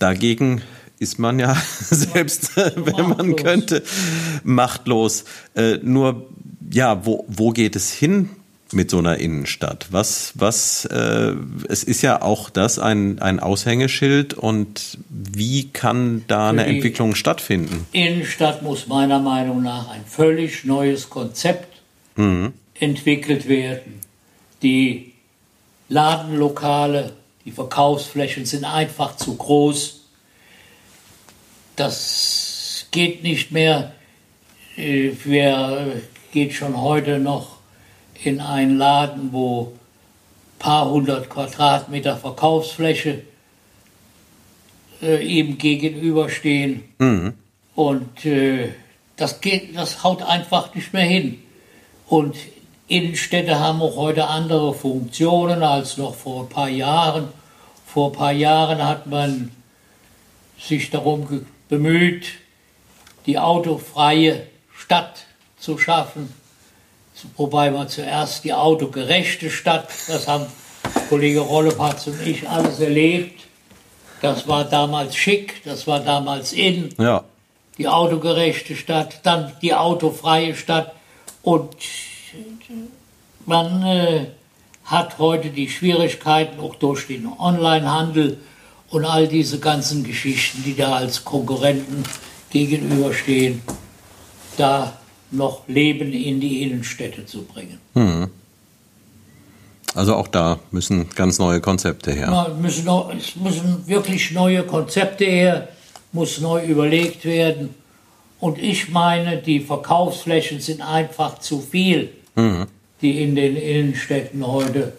Dagegen ist man ja [laughs] selbst, äh, wenn man könnte, machtlos. Äh, nur, ja, wo, wo geht es hin mit so einer Innenstadt? Was, was, äh, es ist ja auch das ein, ein Aushängeschild und wie kann da eine Entwicklung stattfinden?
Innenstadt muss meiner Meinung nach ein völlig neues Konzept entwickelt werden. Die Ladenlokale, die Verkaufsflächen sind einfach zu groß. Das geht nicht mehr. Äh, Wer geht schon heute noch in einen Laden, wo paar hundert Quadratmeter Verkaufsfläche äh, ihm gegenüberstehen? Und äh, das, geht, das haut einfach nicht mehr hin. Und Innenstädte haben auch heute andere Funktionen als noch vor ein paar Jahren. Vor ein paar Jahren hat man sich darum bemüht, die autofreie Stadt zu schaffen. wobei man zuerst die autogerechte Stadt, das haben Kollege Rollepatz und ich alles erlebt. Das war damals schick, das war damals in.
Ja.
Die autogerechte Stadt, dann die autofreie Stadt und man äh, hat heute die Schwierigkeiten auch durch den Onlinehandel und all diese ganzen Geschichten, die da als Konkurrenten gegenüberstehen, da noch Leben in die Innenstädte zu bringen.
Hm. Also auch da müssen ganz neue Konzepte her.
Na, müssen es müssen wirklich neue Konzepte her, muss neu überlegt werden. Und ich meine, die Verkaufsflächen sind einfach zu viel,
Mhm.
die in den Innenstädten heute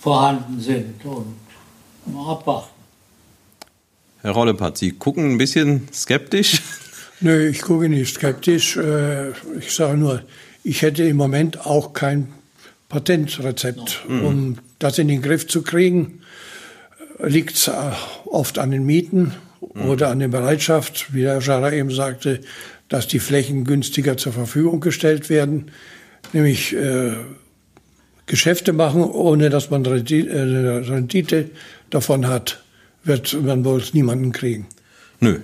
vorhanden sind. Und mal abwarten.
Herr Rollepatz, Sie gucken ein bisschen skeptisch. [laughs]
Nö, ich gucke nicht skeptisch. Äh, Ich sage nur, ich hätte im Moment auch kein Patentrezept, um das in den Griff zu kriegen. Liegt es oft an den Mieten oder an der Bereitschaft, wie der Jara eben sagte, dass die Flächen günstiger zur Verfügung gestellt werden. Nämlich äh, Geschäfte machen, ohne dass man Rendite, äh, Rendite davon hat, wird man wohl niemanden kriegen.
Nö.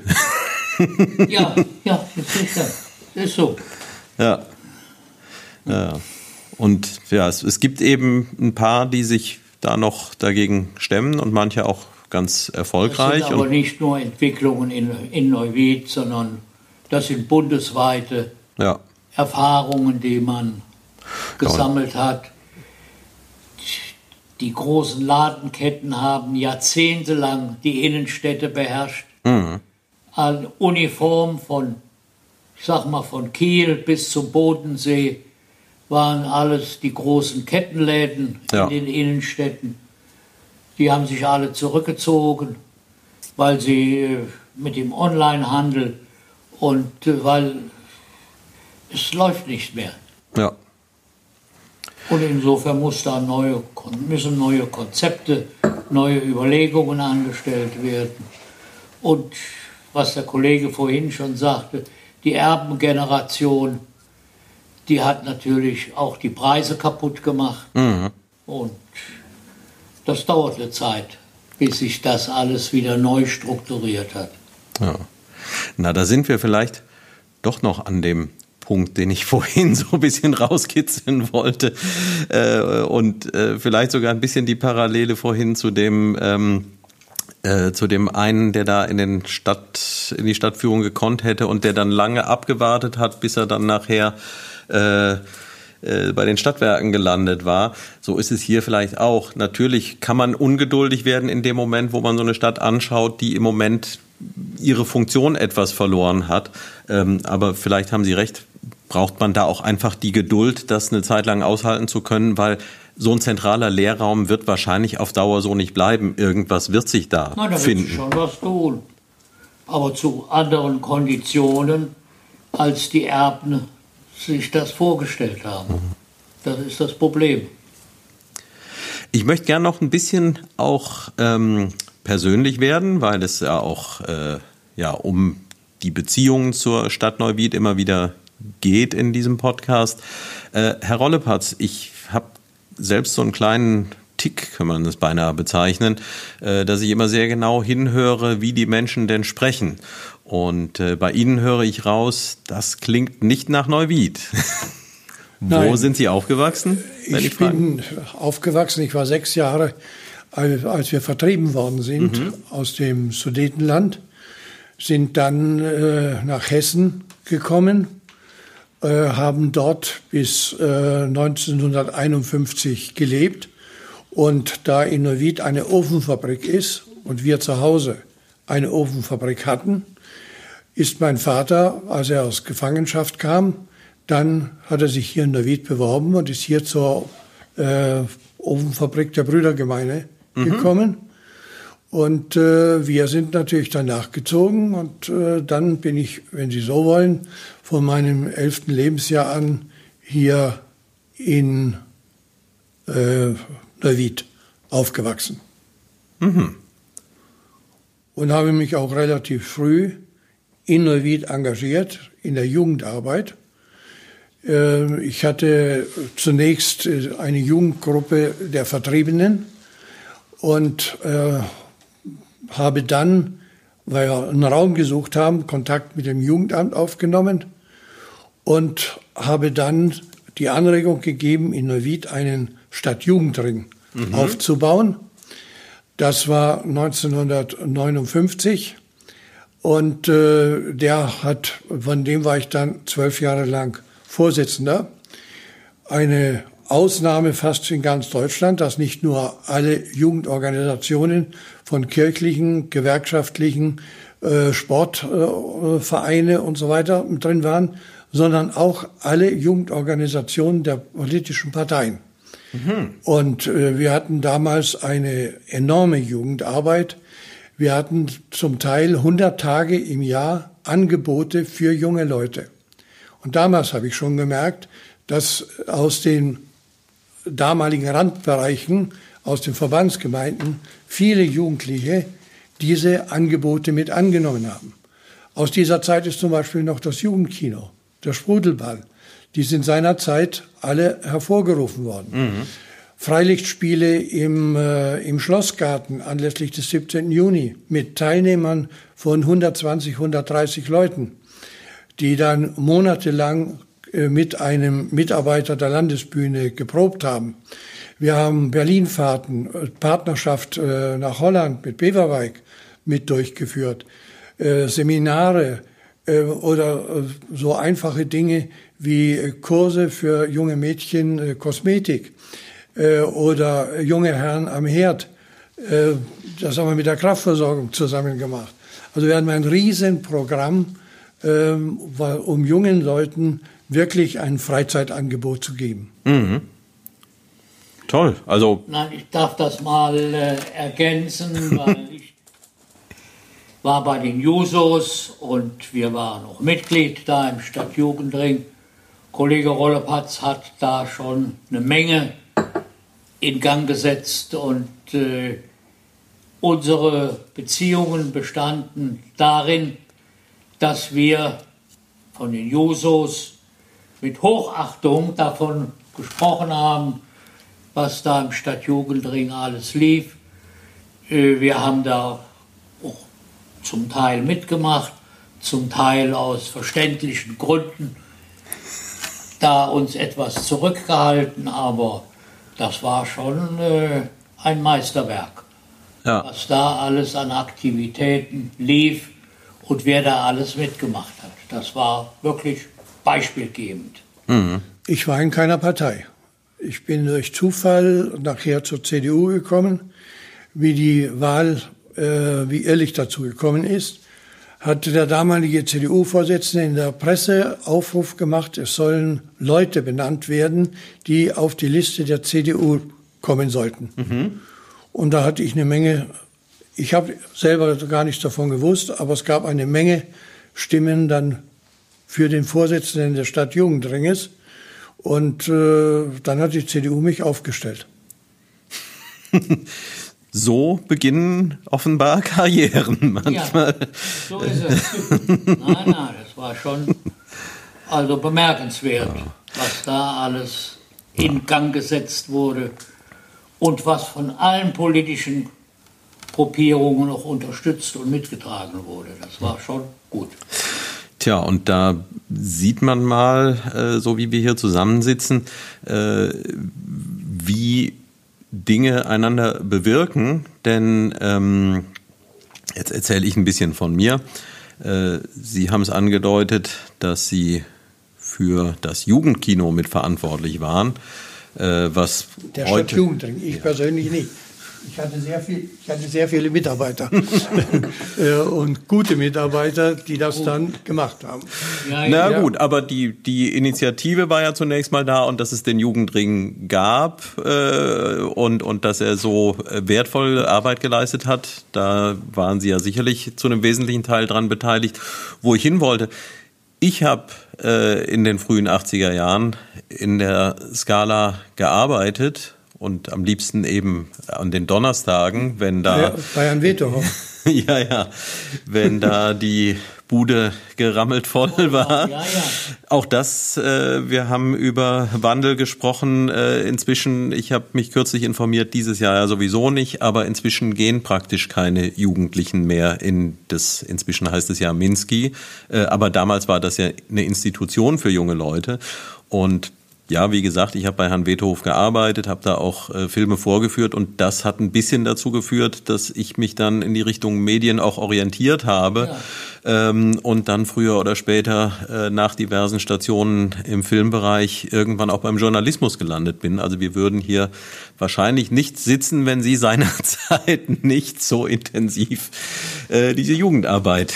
Ja, ja, das ist, das so.
Ja. ja. Und ja, es, es gibt eben ein paar, die sich da noch dagegen stemmen und manche auch ganz
Das
erfolgreich.
sind aber
Und,
nicht nur Entwicklungen in, in Neuwied, sondern das sind bundesweite
ja.
Erfahrungen, die man gesammelt hat. Die großen Ladenketten haben jahrzehntelang die Innenstädte beherrscht.
Mhm.
An Uniform von, ich sag mal, von Kiel bis zum Bodensee waren alles die großen Kettenläden
Ja.
in den Innenstädten. Die haben sich alle zurückgezogen, weil sie äh, mit dem Onlinehandel und äh, weil es läuft nicht mehr.
ja.
Und insofern muss da neue, müssen neue Konzepte, neue Überlegungen angestellt werden. Und was der Kollege vorhin schon sagte, die Erbengeneration, die hat natürlich auch die Preise kaputt gemacht. Und das dauert eine Zeit, bis sich das alles wieder neu strukturiert hat.
Ja. Na, da sind wir vielleicht doch noch an dem Punkt, den ich [laughs] vorhin so ein bisschen rauskitzeln wollte äh, und äh, vielleicht sogar ein bisschen die Parallele vorhin zu dem ähm, äh, zu dem einen, der da in den Stadt in die Stadtführung gekonnt hätte und der dann lange abgewartet hat, bis er dann nachher äh, äh, bei den Stadtwerken gelandet war. So ist es hier vielleicht auch. Natürlich kann man ungeduldig werden in dem Moment, wo man so eine Stadt anschaut, die im Moment ihre Funktion etwas verloren hat. Ähm, aber vielleicht haben Sie recht, braucht man da auch einfach die Geduld, das eine Zeit lang aushalten zu können, weil so ein zentraler Lehrraum wird wahrscheinlich auf Dauer so nicht bleiben. Irgendwas wird sich da
Na, da wird
finden.
sich schon was tun. Aber zu anderen Konditionen, als die Erben sich das vorgestellt haben. Das ist das Problem.
Ich möchte gerne noch ein bisschen auch ähm, persönlich werden, weil es ja auch äh, ja, um die Beziehungen zur Stadt Neuwied immer wieder geht in diesem Podcast. Äh, Herr Rollepatz, ich habe selbst so einen kleinen Tick, kann man das beinahe bezeichnen, äh, dass ich immer sehr genau hinhöre, wie die Menschen denn sprechen. Und äh, bei Ihnen höre ich raus, das klingt nicht nach Neuwied. [laughs] Wo
Nein.
sind Sie aufgewachsen?
Ich
fragen
bin aufgewachsen, ich war sechs Jahre, als als wir vertrieben worden sind
Mhm.
aus dem Sudetenland, sind dann äh, nach Hessen gekommen, äh, haben dort bis äh, 1951 gelebt. Und da in Neuwied eine Ofenfabrik ist und wir zu Hause eine Ofenfabrik hatten, ist mein Vater, als er aus Gefangenschaft kam, dann hat er sich hier in Neuwied beworben und ist hier zur äh, Ofenfabrik der Brüdergemeine gekommen. Und äh, wir sind natürlich danach gezogen und äh, dann bin ich, wenn Sie so wollen, von meinem elften Lebensjahr an hier in äh, Neuwied aufgewachsen. Und habe mich auch relativ früh in Neuwied engagiert, in der Jugendarbeit. Äh, ich hatte zunächst äh, eine Jugendgruppe der Vertriebenen und äh, habe dann, weil wir einen Raum gesucht haben, Kontakt mit dem Jugendamt aufgenommen und habe dann die Anregung gegeben, in Neuwied einen Stadtjugendring mhm. aufzubauen. Das war 1959 und äh, der hat, von dem war ich dann zwölf Jahre lang Vorsitzender. Eine Ausnahme fast in ganz Deutschland, dass nicht nur alle Jugendorganisationen von kirchlichen, gewerkschaftlichen, äh, Sportvereine äh, und so weiter drin waren, sondern auch alle Jugendorganisationen der politischen Parteien. Mhm. Und äh, wir hatten damals eine enorme Jugendarbeit. Wir hatten zum Teil 100 Tage im Jahr Angebote für junge Leute. Und damals habe ich schon gemerkt, dass aus den damaligen Randbereichen, aus den Verbandsgemeinden, viele Jugendliche diese Angebote mit angenommen haben. Aus dieser Zeit ist zum Beispiel noch das Jugendkino, der Sprudelball. Die sind seinerzeit alle hervorgerufen worden. Mhm. Freilichtspiele im, äh, im Schlossgarten anlässlich des 17. Juni mit Teilnehmern von 120, 130 Leuten, die dann monatelang mit einem Mitarbeiter der Landesbühne geprobt haben. Wir haben Berlinfahrten, äh, Partnerschaft äh, nach Holland mit Beverwijk mit durchgeführt, Seminare oder so einfache Dinge wie Kurse für junge Mädchen Kosmetik oder junge Herren am Herd. Das haben wir mit der Kraftversorgung zusammen gemacht. Also wir hatten ein Riesenprogramm, um jungen Leuten wirklich ein Freizeitangebot zu geben. Mhm.
Toll, also.
Nein, ich darf das mal äh, ergänzen, [laughs] weil ich war bei den Jusos und wir waren auch Mitglied da im Stadtjugendring. Kollege Rollepatz hat da schon eine Menge in Gang gesetzt und äh, unsere Beziehungen bestanden darin, dass wir von den Jusos mit Hochachtung davon gesprochen haben, was da im Stadtjugendring alles lief. Äh, wir haben da auch zum Teil mitgemacht, zum Teil aus verständlichen Gründen da uns etwas zurückgehalten, aber das war schon äh, ein Meisterwerk, ja. was da alles an Aktivitäten lief und wer da alles mitgemacht hat. Das war wirklich beispielgebend.
Mhm. Ich war in keiner Partei. Ich bin durch Zufall nachher zur CDU gekommen. Wie die Wahl, äh, wie ehrlich dazu gekommen ist, hat der damalige CDU-Vorsitzende in der Presse Aufruf gemacht, es sollen Leute benannt werden, die auf die Liste der CDU kommen sollten. Mhm. Und da hatte ich eine Menge, ich habe selber gar nichts davon gewusst, aber es gab eine Menge Stimmen dann für den Vorsitzenden des Stadtjugendringes. Und äh, dann hat die CDU mich aufgestellt. [laughs]
so beginnen offenbar Karrieren manchmal. Ja,
so ist es. nein, nein, das war schon also bemerkenswert, ja. was da alles in Gang gesetzt wurde und was von allen politischen Gruppierungen auch unterstützt und mitgetragen wurde. Das war schon gut.
Tja, und da sieht man mal, äh, so wie wir hier zusammensitzen, äh, wie Dinge einander bewirken. Denn ähm, jetzt erzähle ich ein bisschen von mir. Äh, Sie haben es angedeutet, dass Sie für das Jugendkino mitverantwortlich waren. Äh, was
Der heute, Stadtjugendring, ich ja. persönlich nicht. Ich hatte sehr, viel, ich hatte sehr viele Mitarbeiter [laughs] äh, und gute Mitarbeiter, die das oh. dann gemacht haben.
Ja, ja. Na gut, aber die, die Initiative war ja zunächst mal da und dass es den Jugendring gab äh, und, und dass er so wertvolle Arbeit geleistet hat, da waren Sie ja sicherlich zu einem wesentlichen Teil dran beteiligt. Wo ich hin wollte, ich habe äh, in den frühen 80er Jahren in der Skala gearbeitet und am liebsten eben an den Donnerstagen, wenn da
Bayern Veto. [laughs]
ja, ja. Wenn da die Bude gerammelt voll war. Ja, ja. Auch das, äh, wir haben über Wandel gesprochen. Äh, inzwischen, ich habe mich kürzlich informiert, dieses Jahr ja sowieso nicht, aber inzwischen gehen praktisch keine Jugendlichen mehr in das, inzwischen heißt es ja Minsky, äh, aber damals war das ja eine Institution für junge Leute. Und ja, wie gesagt, ich habe bei Herrn Wethof gearbeitet, habe da auch äh, Filme vorgeführt und das hat ein bisschen dazu geführt, dass ich mich dann in die Richtung Medien auch orientiert habe ja. ähm, und dann früher oder später äh, nach diversen Stationen im Filmbereich irgendwann auch beim Journalismus gelandet bin. Also wir würden hier wahrscheinlich nicht sitzen, wenn Sie seinerzeit [laughs] nicht so intensiv äh, diese Jugendarbeit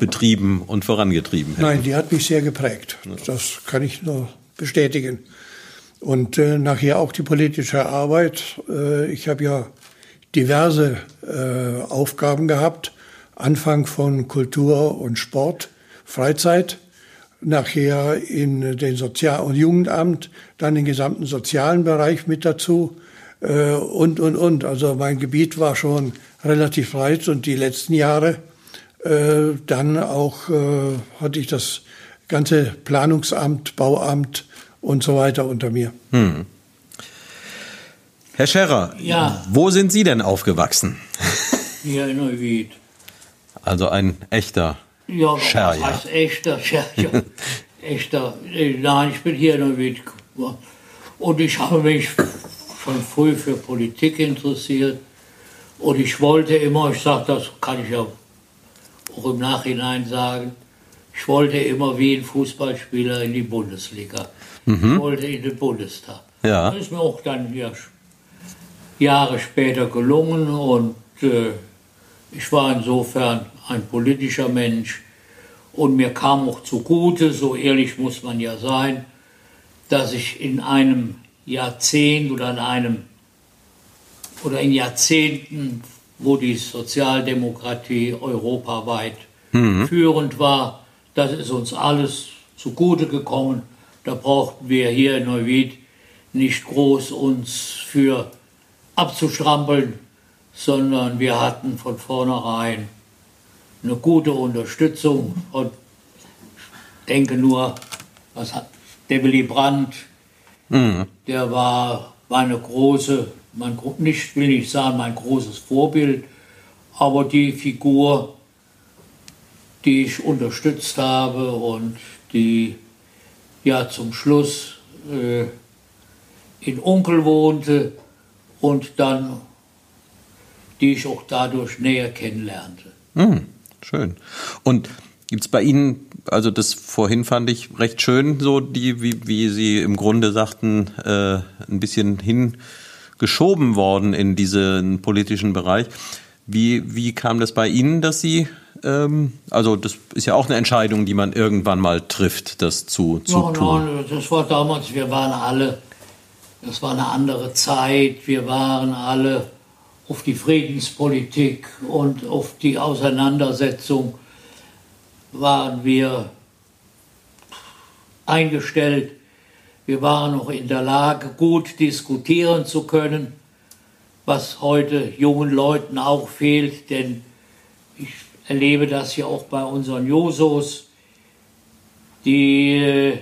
betrieben und vorangetrieben hätten.
Nein, die hat mich sehr geprägt. Das kann ich nur bestätigen. Und äh, nachher auch die politische Arbeit. Äh, ich habe ja diverse äh, Aufgaben gehabt. Anfang von Kultur und Sport, Freizeit, nachher in den Sozial- und Jugendamt, dann den gesamten sozialen Bereich mit dazu äh, und, und, und. Also mein Gebiet war schon relativ breit und die letzten Jahre äh, dann auch äh, hatte ich das ganze Planungsamt, Bauamt und so weiter unter mir. Hm.
Herr Scherrer, ja. wo sind Sie denn aufgewachsen? [laughs]
Hier in Neuwied.
Also ein echter ja, Scherrer. Ja,
heißt echter Scherrer. [laughs] echter. Nein, ich bin hier in Neuwied. Und ich habe mich schon früh für Politik interessiert. Und ich wollte immer, ich sage das, kann ich ja auch im Nachhinein sagen, ich wollte immer wie ein Fußballspieler in die Bundesliga. Mhm. Ich wollte in den Bundestag. Ja. Das ist mir auch dann ja, Jahre später gelungen und äh, ich war insofern ein politischer Mensch und mir kam auch zugute, so ehrlich muss man ja sein, dass ich in einem Jahrzehnt oder in einem oder in Jahrzehnten, wo die Sozialdemokratie europaweit mhm. führend war, das ist uns alles zugute gekommen. Da brauchten wir hier in Neuwied nicht groß uns für abzustrampeln, sondern wir hatten von vornherein eine gute Unterstützung. Und ich denke nur, was hat der Willy Brandt, mhm. der war, war eine große, mein, nicht, will nicht sagen mein großes Vorbild, aber die Figur, die ich unterstützt habe und die ja zum Schluss äh, in Onkel wohnte und dann die ich auch dadurch näher kennenlernte.
Hm, schön. Und gibt es bei Ihnen, also das vorhin fand ich recht schön, so die, wie, wie Sie im Grunde sagten, äh, ein bisschen hingeschoben worden in diesen politischen Bereich. Wie, wie kam das bei Ihnen, dass Sie ähm, also das ist ja auch eine Entscheidung, die man irgendwann mal trifft, das zu, zu
no, tun. No, das war damals, wir waren alle, das war eine andere Zeit, wir waren alle auf die Friedenspolitik und auf die Auseinandersetzung waren wir eingestellt. Wir waren noch in der Lage, gut diskutieren zu können, was heute jungen Leuten auch fehlt, denn ich erlebe das ja auch bei unseren Josos, die äh,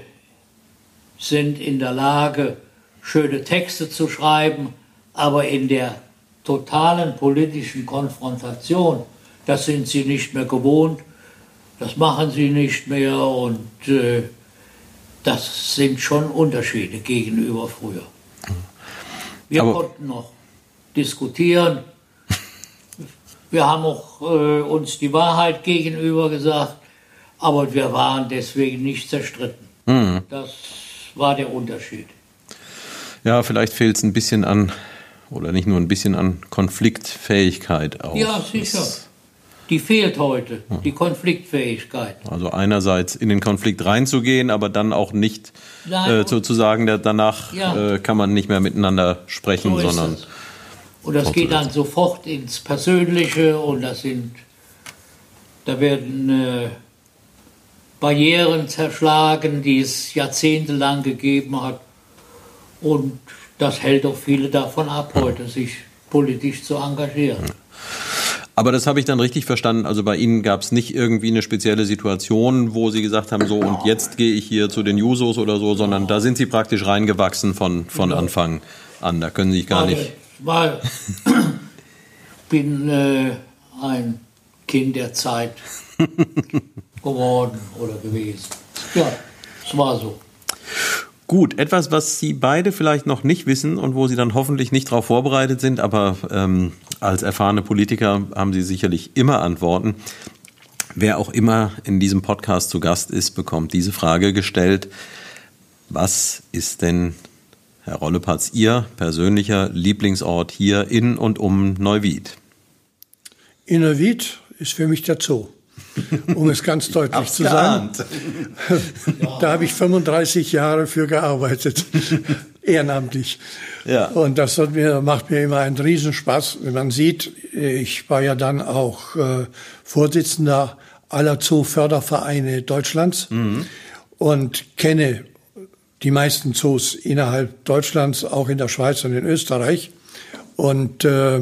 sind in der Lage, schöne Texte zu schreiben, aber in der totalen politischen Konfrontation, das sind sie nicht mehr gewohnt, das machen sie nicht mehr und äh, das sind schon Unterschiede gegenüber früher. Wir aber konnten noch diskutieren, wir haben auch äh, uns die Wahrheit gegenüber gesagt, aber wir waren deswegen nicht zerstritten. Mhm. Das war der Unterschied.
Ja, vielleicht fehlt es ein bisschen an, oder nicht nur ein bisschen an Konfliktfähigkeit auch.
Ja, sicher. Das die fehlt heute, die Konfliktfähigkeit.
Also einerseits in den Konflikt reinzugehen, aber dann auch nicht äh, sozusagen danach ja. äh, kann man nicht mehr miteinander sprechen, so sondern.
Und das geht dann sofort ins Persönliche und das sind, da werden äh, Barrieren zerschlagen, die es jahrzehntelang gegeben hat. Und das hält auch viele davon ab, heute sich politisch zu engagieren.
Aber das habe ich dann richtig verstanden. Also bei Ihnen gab es nicht irgendwie eine spezielle Situation, wo Sie gesagt haben, so und jetzt gehe ich hier zu den Jusos oder so, sondern da sind Sie praktisch reingewachsen von, von Anfang an. Da können Sie sich gar nicht.
Weil bin äh, ein Kind der Zeit geworden oder gewesen. Ja, es war so.
Gut, etwas, was Sie beide vielleicht noch nicht wissen und wo Sie dann hoffentlich nicht darauf vorbereitet sind, aber ähm, als erfahrene Politiker haben Sie sicherlich immer Antworten. Wer auch immer in diesem Podcast zu Gast ist, bekommt diese Frage gestellt. Was ist denn, Herr Rollepatz, Ihr persönlicher Lieblingsort hier in und um Neuwied?
In Neuwied ist für mich der Zoo um es ganz [laughs] deutlich zu sagen. [laughs] da habe ich 35 Jahre für gearbeitet, [laughs] ehrenamtlich. Ja. Und das mir, macht mir immer einen Riesenspaß, wenn man sieht, ich war ja dann auch äh, Vorsitzender aller Zoofördervereine Deutschlands mhm. und kenne die meisten Zoos innerhalb Deutschlands, auch in der Schweiz und in Österreich. Und äh,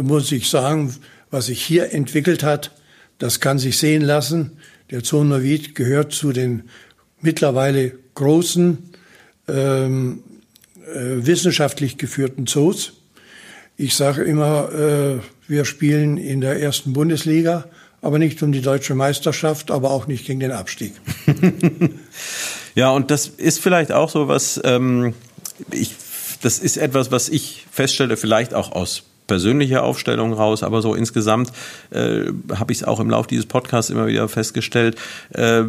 muss ich sagen, was sich hier entwickelt hat, das kann sich sehen lassen. Der Zonowid gehört zu den mittlerweile großen ähm, äh, wissenschaftlich geführten Zoos. Ich sage immer, äh, wir spielen in der ersten Bundesliga, aber nicht um die deutsche Meisterschaft, aber auch nicht gegen den Abstieg. [laughs]
ja, und das ist vielleicht auch so was, ähm, ich, das ist etwas, was ich feststelle, vielleicht auch aus persönliche Aufstellung raus, aber so insgesamt äh, habe ich es auch im Laufe dieses Podcasts immer wieder festgestellt. Äh,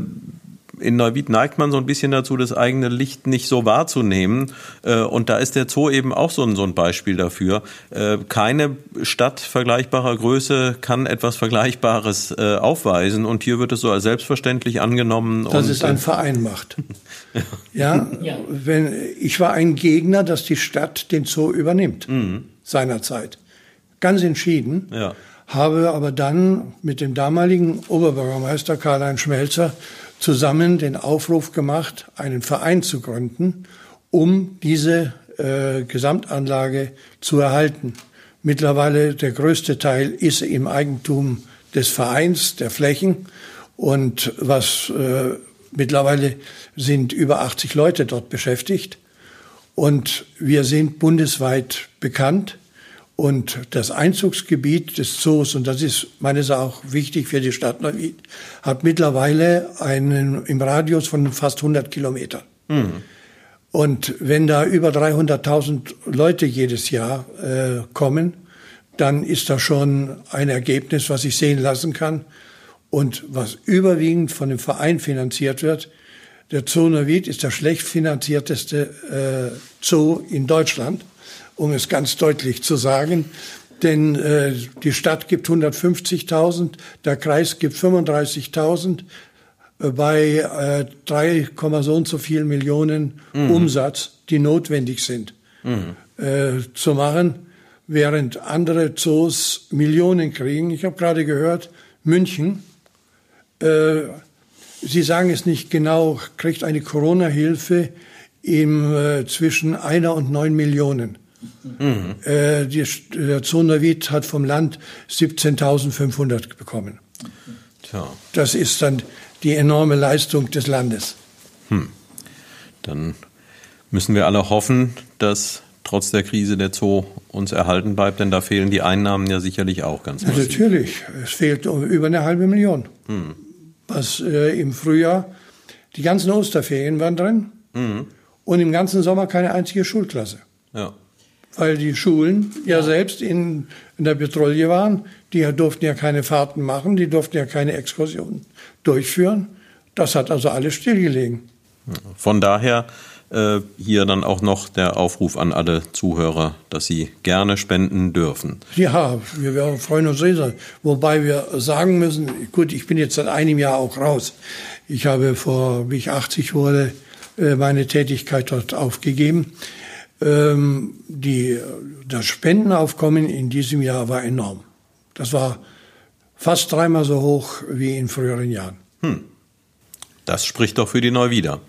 in Neuwied neigt man so ein bisschen dazu, das eigene Licht nicht so wahrzunehmen. Äh, und da ist der Zoo eben auch so ein, so ein Beispiel dafür. Äh, keine Stadt vergleichbarer Größe kann etwas Vergleichbares äh, aufweisen. Und hier wird es so als selbstverständlich angenommen.
Dass es ein Verein macht. [laughs] ja. ja, wenn, ich war ein Gegner, dass die Stadt den Zoo übernimmt. Mhm. Seinerzeit ganz entschieden. Ja. Habe aber dann mit dem damaligen Oberbürgermeister Karl-Heinz Schmelzer zusammen den Aufruf gemacht, einen Verein zu gründen, um diese äh, Gesamtanlage zu erhalten. Mittlerweile der größte Teil ist im Eigentum des Vereins, der Flächen. Und was äh, mittlerweile sind über 80 Leute dort beschäftigt. Und wir sind bundesweit bekannt. Und das Einzugsgebiet des Zoos, und das ist meines auch wichtig für die Stadt Neuwied, hat mittlerweile einen im Radius von fast 100 Kilometern. Mhm. Und wenn da über 300.000 Leute jedes Jahr äh, kommen, dann ist das schon ein Ergebnis, was ich sehen lassen kann. Und was überwiegend von dem Verein finanziert wird, der Zoo Neuwied ist der schlecht finanzierteste äh, Zoo in Deutschland um es ganz deutlich zu sagen. Denn äh, die Stadt gibt 150.000, der Kreis gibt 35.000 äh, bei äh, 3, so und so viel Millionen mhm. Umsatz, die notwendig sind mhm. äh, zu machen, während andere Zoos Millionen kriegen. Ich habe gerade gehört, München, äh, Sie sagen es nicht genau, kriegt eine Corona-Hilfe im, äh, zwischen einer und neun Millionen. Mhm. Äh, die, der Zonavit hat vom Land 17.500 bekommen. Tja. Das ist dann die enorme Leistung des Landes. Hm.
Dann müssen wir alle hoffen, dass trotz der Krise der Zoo uns erhalten bleibt, denn da fehlen die Einnahmen ja sicherlich auch ganz
massiv. Natürlich, es fehlt über eine halbe Million. Hm. Was äh, im Frühjahr, die ganzen Osterferien waren drin mhm. und im ganzen Sommer keine einzige Schulklasse. Ja weil die Schulen ja selbst in, in der Petrouille waren. Die durften ja keine Fahrten machen, die durften ja keine Exkursionen durchführen. Das hat also alles stillgelegen.
Von daher äh, hier dann auch noch der Aufruf an alle Zuhörer, dass sie gerne spenden dürfen.
Ja, wir, wir freuen uns sehr. Wobei wir sagen müssen, gut, ich bin jetzt seit einem Jahr auch raus. Ich habe vor, wie ich 80 wurde, äh, meine Tätigkeit dort aufgegeben. Ähm, die, das Spendenaufkommen in diesem Jahr war enorm. Das war fast dreimal so hoch wie in früheren Jahren. Hm.
Das spricht doch für die Neuwieder.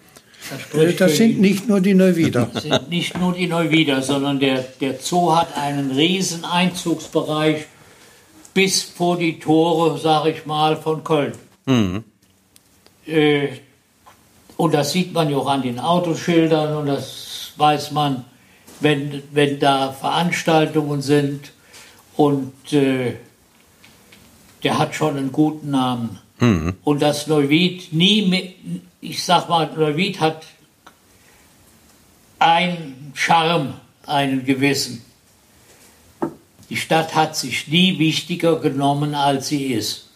Das, das sind nicht nur die Neuwieder.
Das sind nicht nur die Neuwieder, sondern der, der Zoo hat einen riesen Einzugsbereich bis vor die Tore, sage ich mal, von Köln. Mhm. Äh, und das sieht man ja auch an den Autoschildern und das weiß man, wenn, wenn da Veranstaltungen sind. Und äh, der hat schon einen guten Namen. Mhm. Und das Neuwied nie, mehr, ich sag mal, Neuwied hat einen Charme, einen gewissen. Die Stadt hat sich nie wichtiger genommen, als sie ist.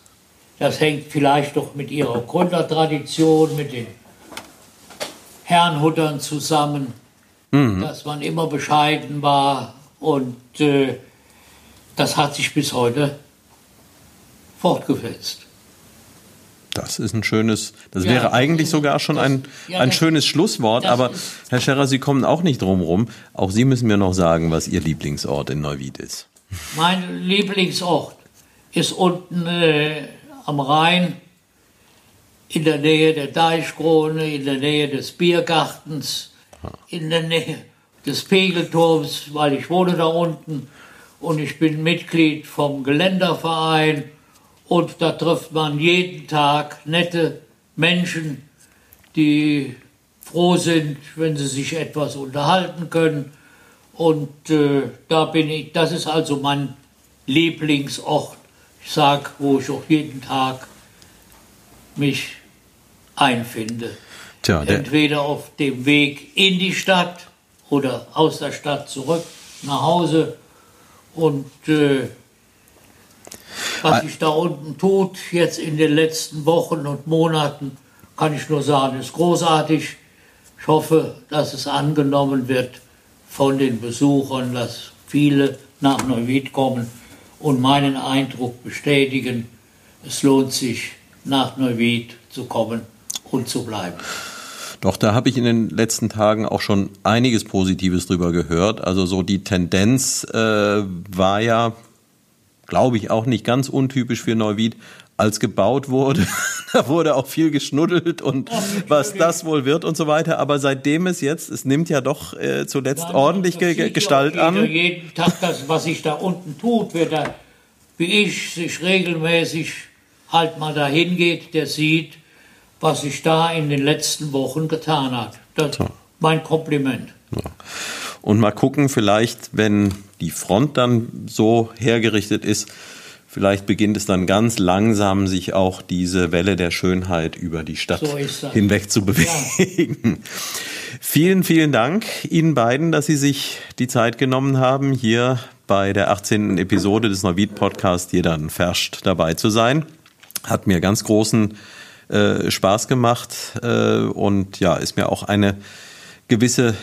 Das hängt vielleicht doch mit ihrer Gründertradition, mit den Herrnhuttern zusammen, mhm. dass man immer bescheiden war und äh, das hat sich bis heute fortgesetzt.
Das ist ein schönes, das ja, wäre eigentlich sogar schon das, ein, ja, ein schönes Schlusswort, aber Herr Scherrer, Sie kommen auch nicht drum rum. Auch Sie müssen mir noch sagen, was Ihr Lieblingsort in Neuwied ist.
Mein Lieblingsort ist unten äh, am Rhein, in der Nähe der Deichkrone, in der Nähe des Biergartens, in der Nähe des Pegelturms, weil ich wohne da unten und ich bin Mitglied vom Geländerverein und da trifft man jeden Tag nette Menschen, die froh sind, wenn sie sich etwas unterhalten können. Und äh, da bin ich, das ist also mein Lieblingsort. Ich sage, wo ich auch jeden Tag mich einfinde. Tja, Entweder auf dem Weg in die Stadt oder aus der Stadt zurück nach Hause. Und äh, was sich da unten tut, jetzt in den letzten Wochen und Monaten, kann ich nur sagen, ist großartig. Ich hoffe, dass es angenommen wird von den Besuchern, dass viele nach Neuwied kommen und meinen Eindruck bestätigen, es lohnt sich, nach Neuwied zu kommen und zu bleiben.
Doch, da habe ich in den letzten Tagen auch schon einiges Positives drüber gehört. Also so die Tendenz äh, war ja, glaube ich, auch nicht ganz untypisch für Neuwied, als gebaut wurde. [laughs] da wurde auch viel geschnuddelt und oh, was das wohl wird und so weiter. Aber seitdem es jetzt, es nimmt ja doch äh, zuletzt Nein, ordentliche Gestalt
jeder,
an.
Jeden Tag, das, was sich da unten tut, wer da, wie ich, sich regelmäßig halt mal dahin geht, der sieht, was sich da in den letzten Wochen getan hat. Das ist mein Kompliment. Ja.
Und mal gucken, vielleicht, wenn die Front dann so hergerichtet ist, vielleicht beginnt es dann ganz langsam, sich auch diese Welle der Schönheit über die Stadt so hinweg zu bewegen. Ja. Vielen, vielen Dank Ihnen beiden, dass Sie sich die Zeit genommen haben, hier bei der 18. Episode des Neuwied Podcasts Jeder Verscht dabei zu sein. Hat mir ganz großen äh, Spaß gemacht äh, und ja, ist mir auch eine gewisse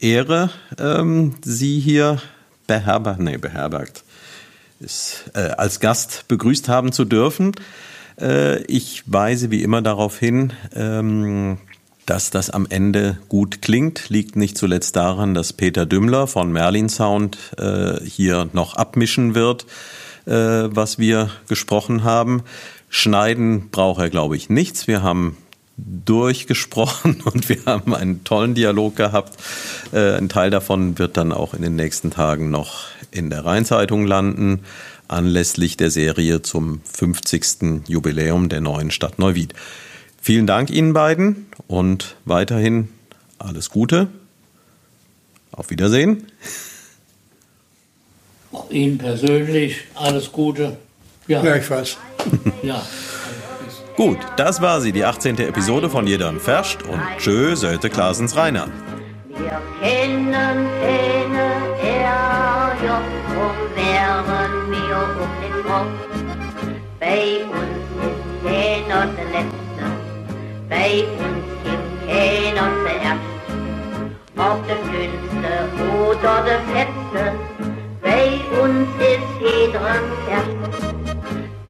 Ehre, ähm, Sie hier beherbergt, nee, beherbergt, ist, äh, als Gast begrüßt haben zu dürfen. Äh, ich weise wie immer darauf hin, ähm, dass das am Ende gut klingt, liegt nicht zuletzt daran, dass Peter Dümmler von Merlin Sound äh, hier noch abmischen wird, äh, was wir gesprochen haben. Schneiden braucht er, glaube ich, nichts. Wir haben durchgesprochen [laughs] und wir haben einen tollen Dialog gehabt. Äh, ein Teil davon wird dann auch in den nächsten Tagen noch in der Rheinzeitung landen, anlässlich der Serie zum 50. Jubiläum der neuen Stadt Neuwied. Vielen Dank Ihnen beiden und weiterhin alles Gute. Auf Wiedersehen.
Ihnen persönlich alles Gute.
Ja. Gleichfalls.
Ja.
Gut, das war sie, die 18. Episode von Jedern Ferscht und tschö, Sölte Klasens Rainer.
Wir kennen keine Ärger, drum wären wir um den Kopf. Bei uns ist keiner der Letzte, bei uns gibt keiner zuerst. Ob der Dünnste oder der Fetzte, bei uns ist jeder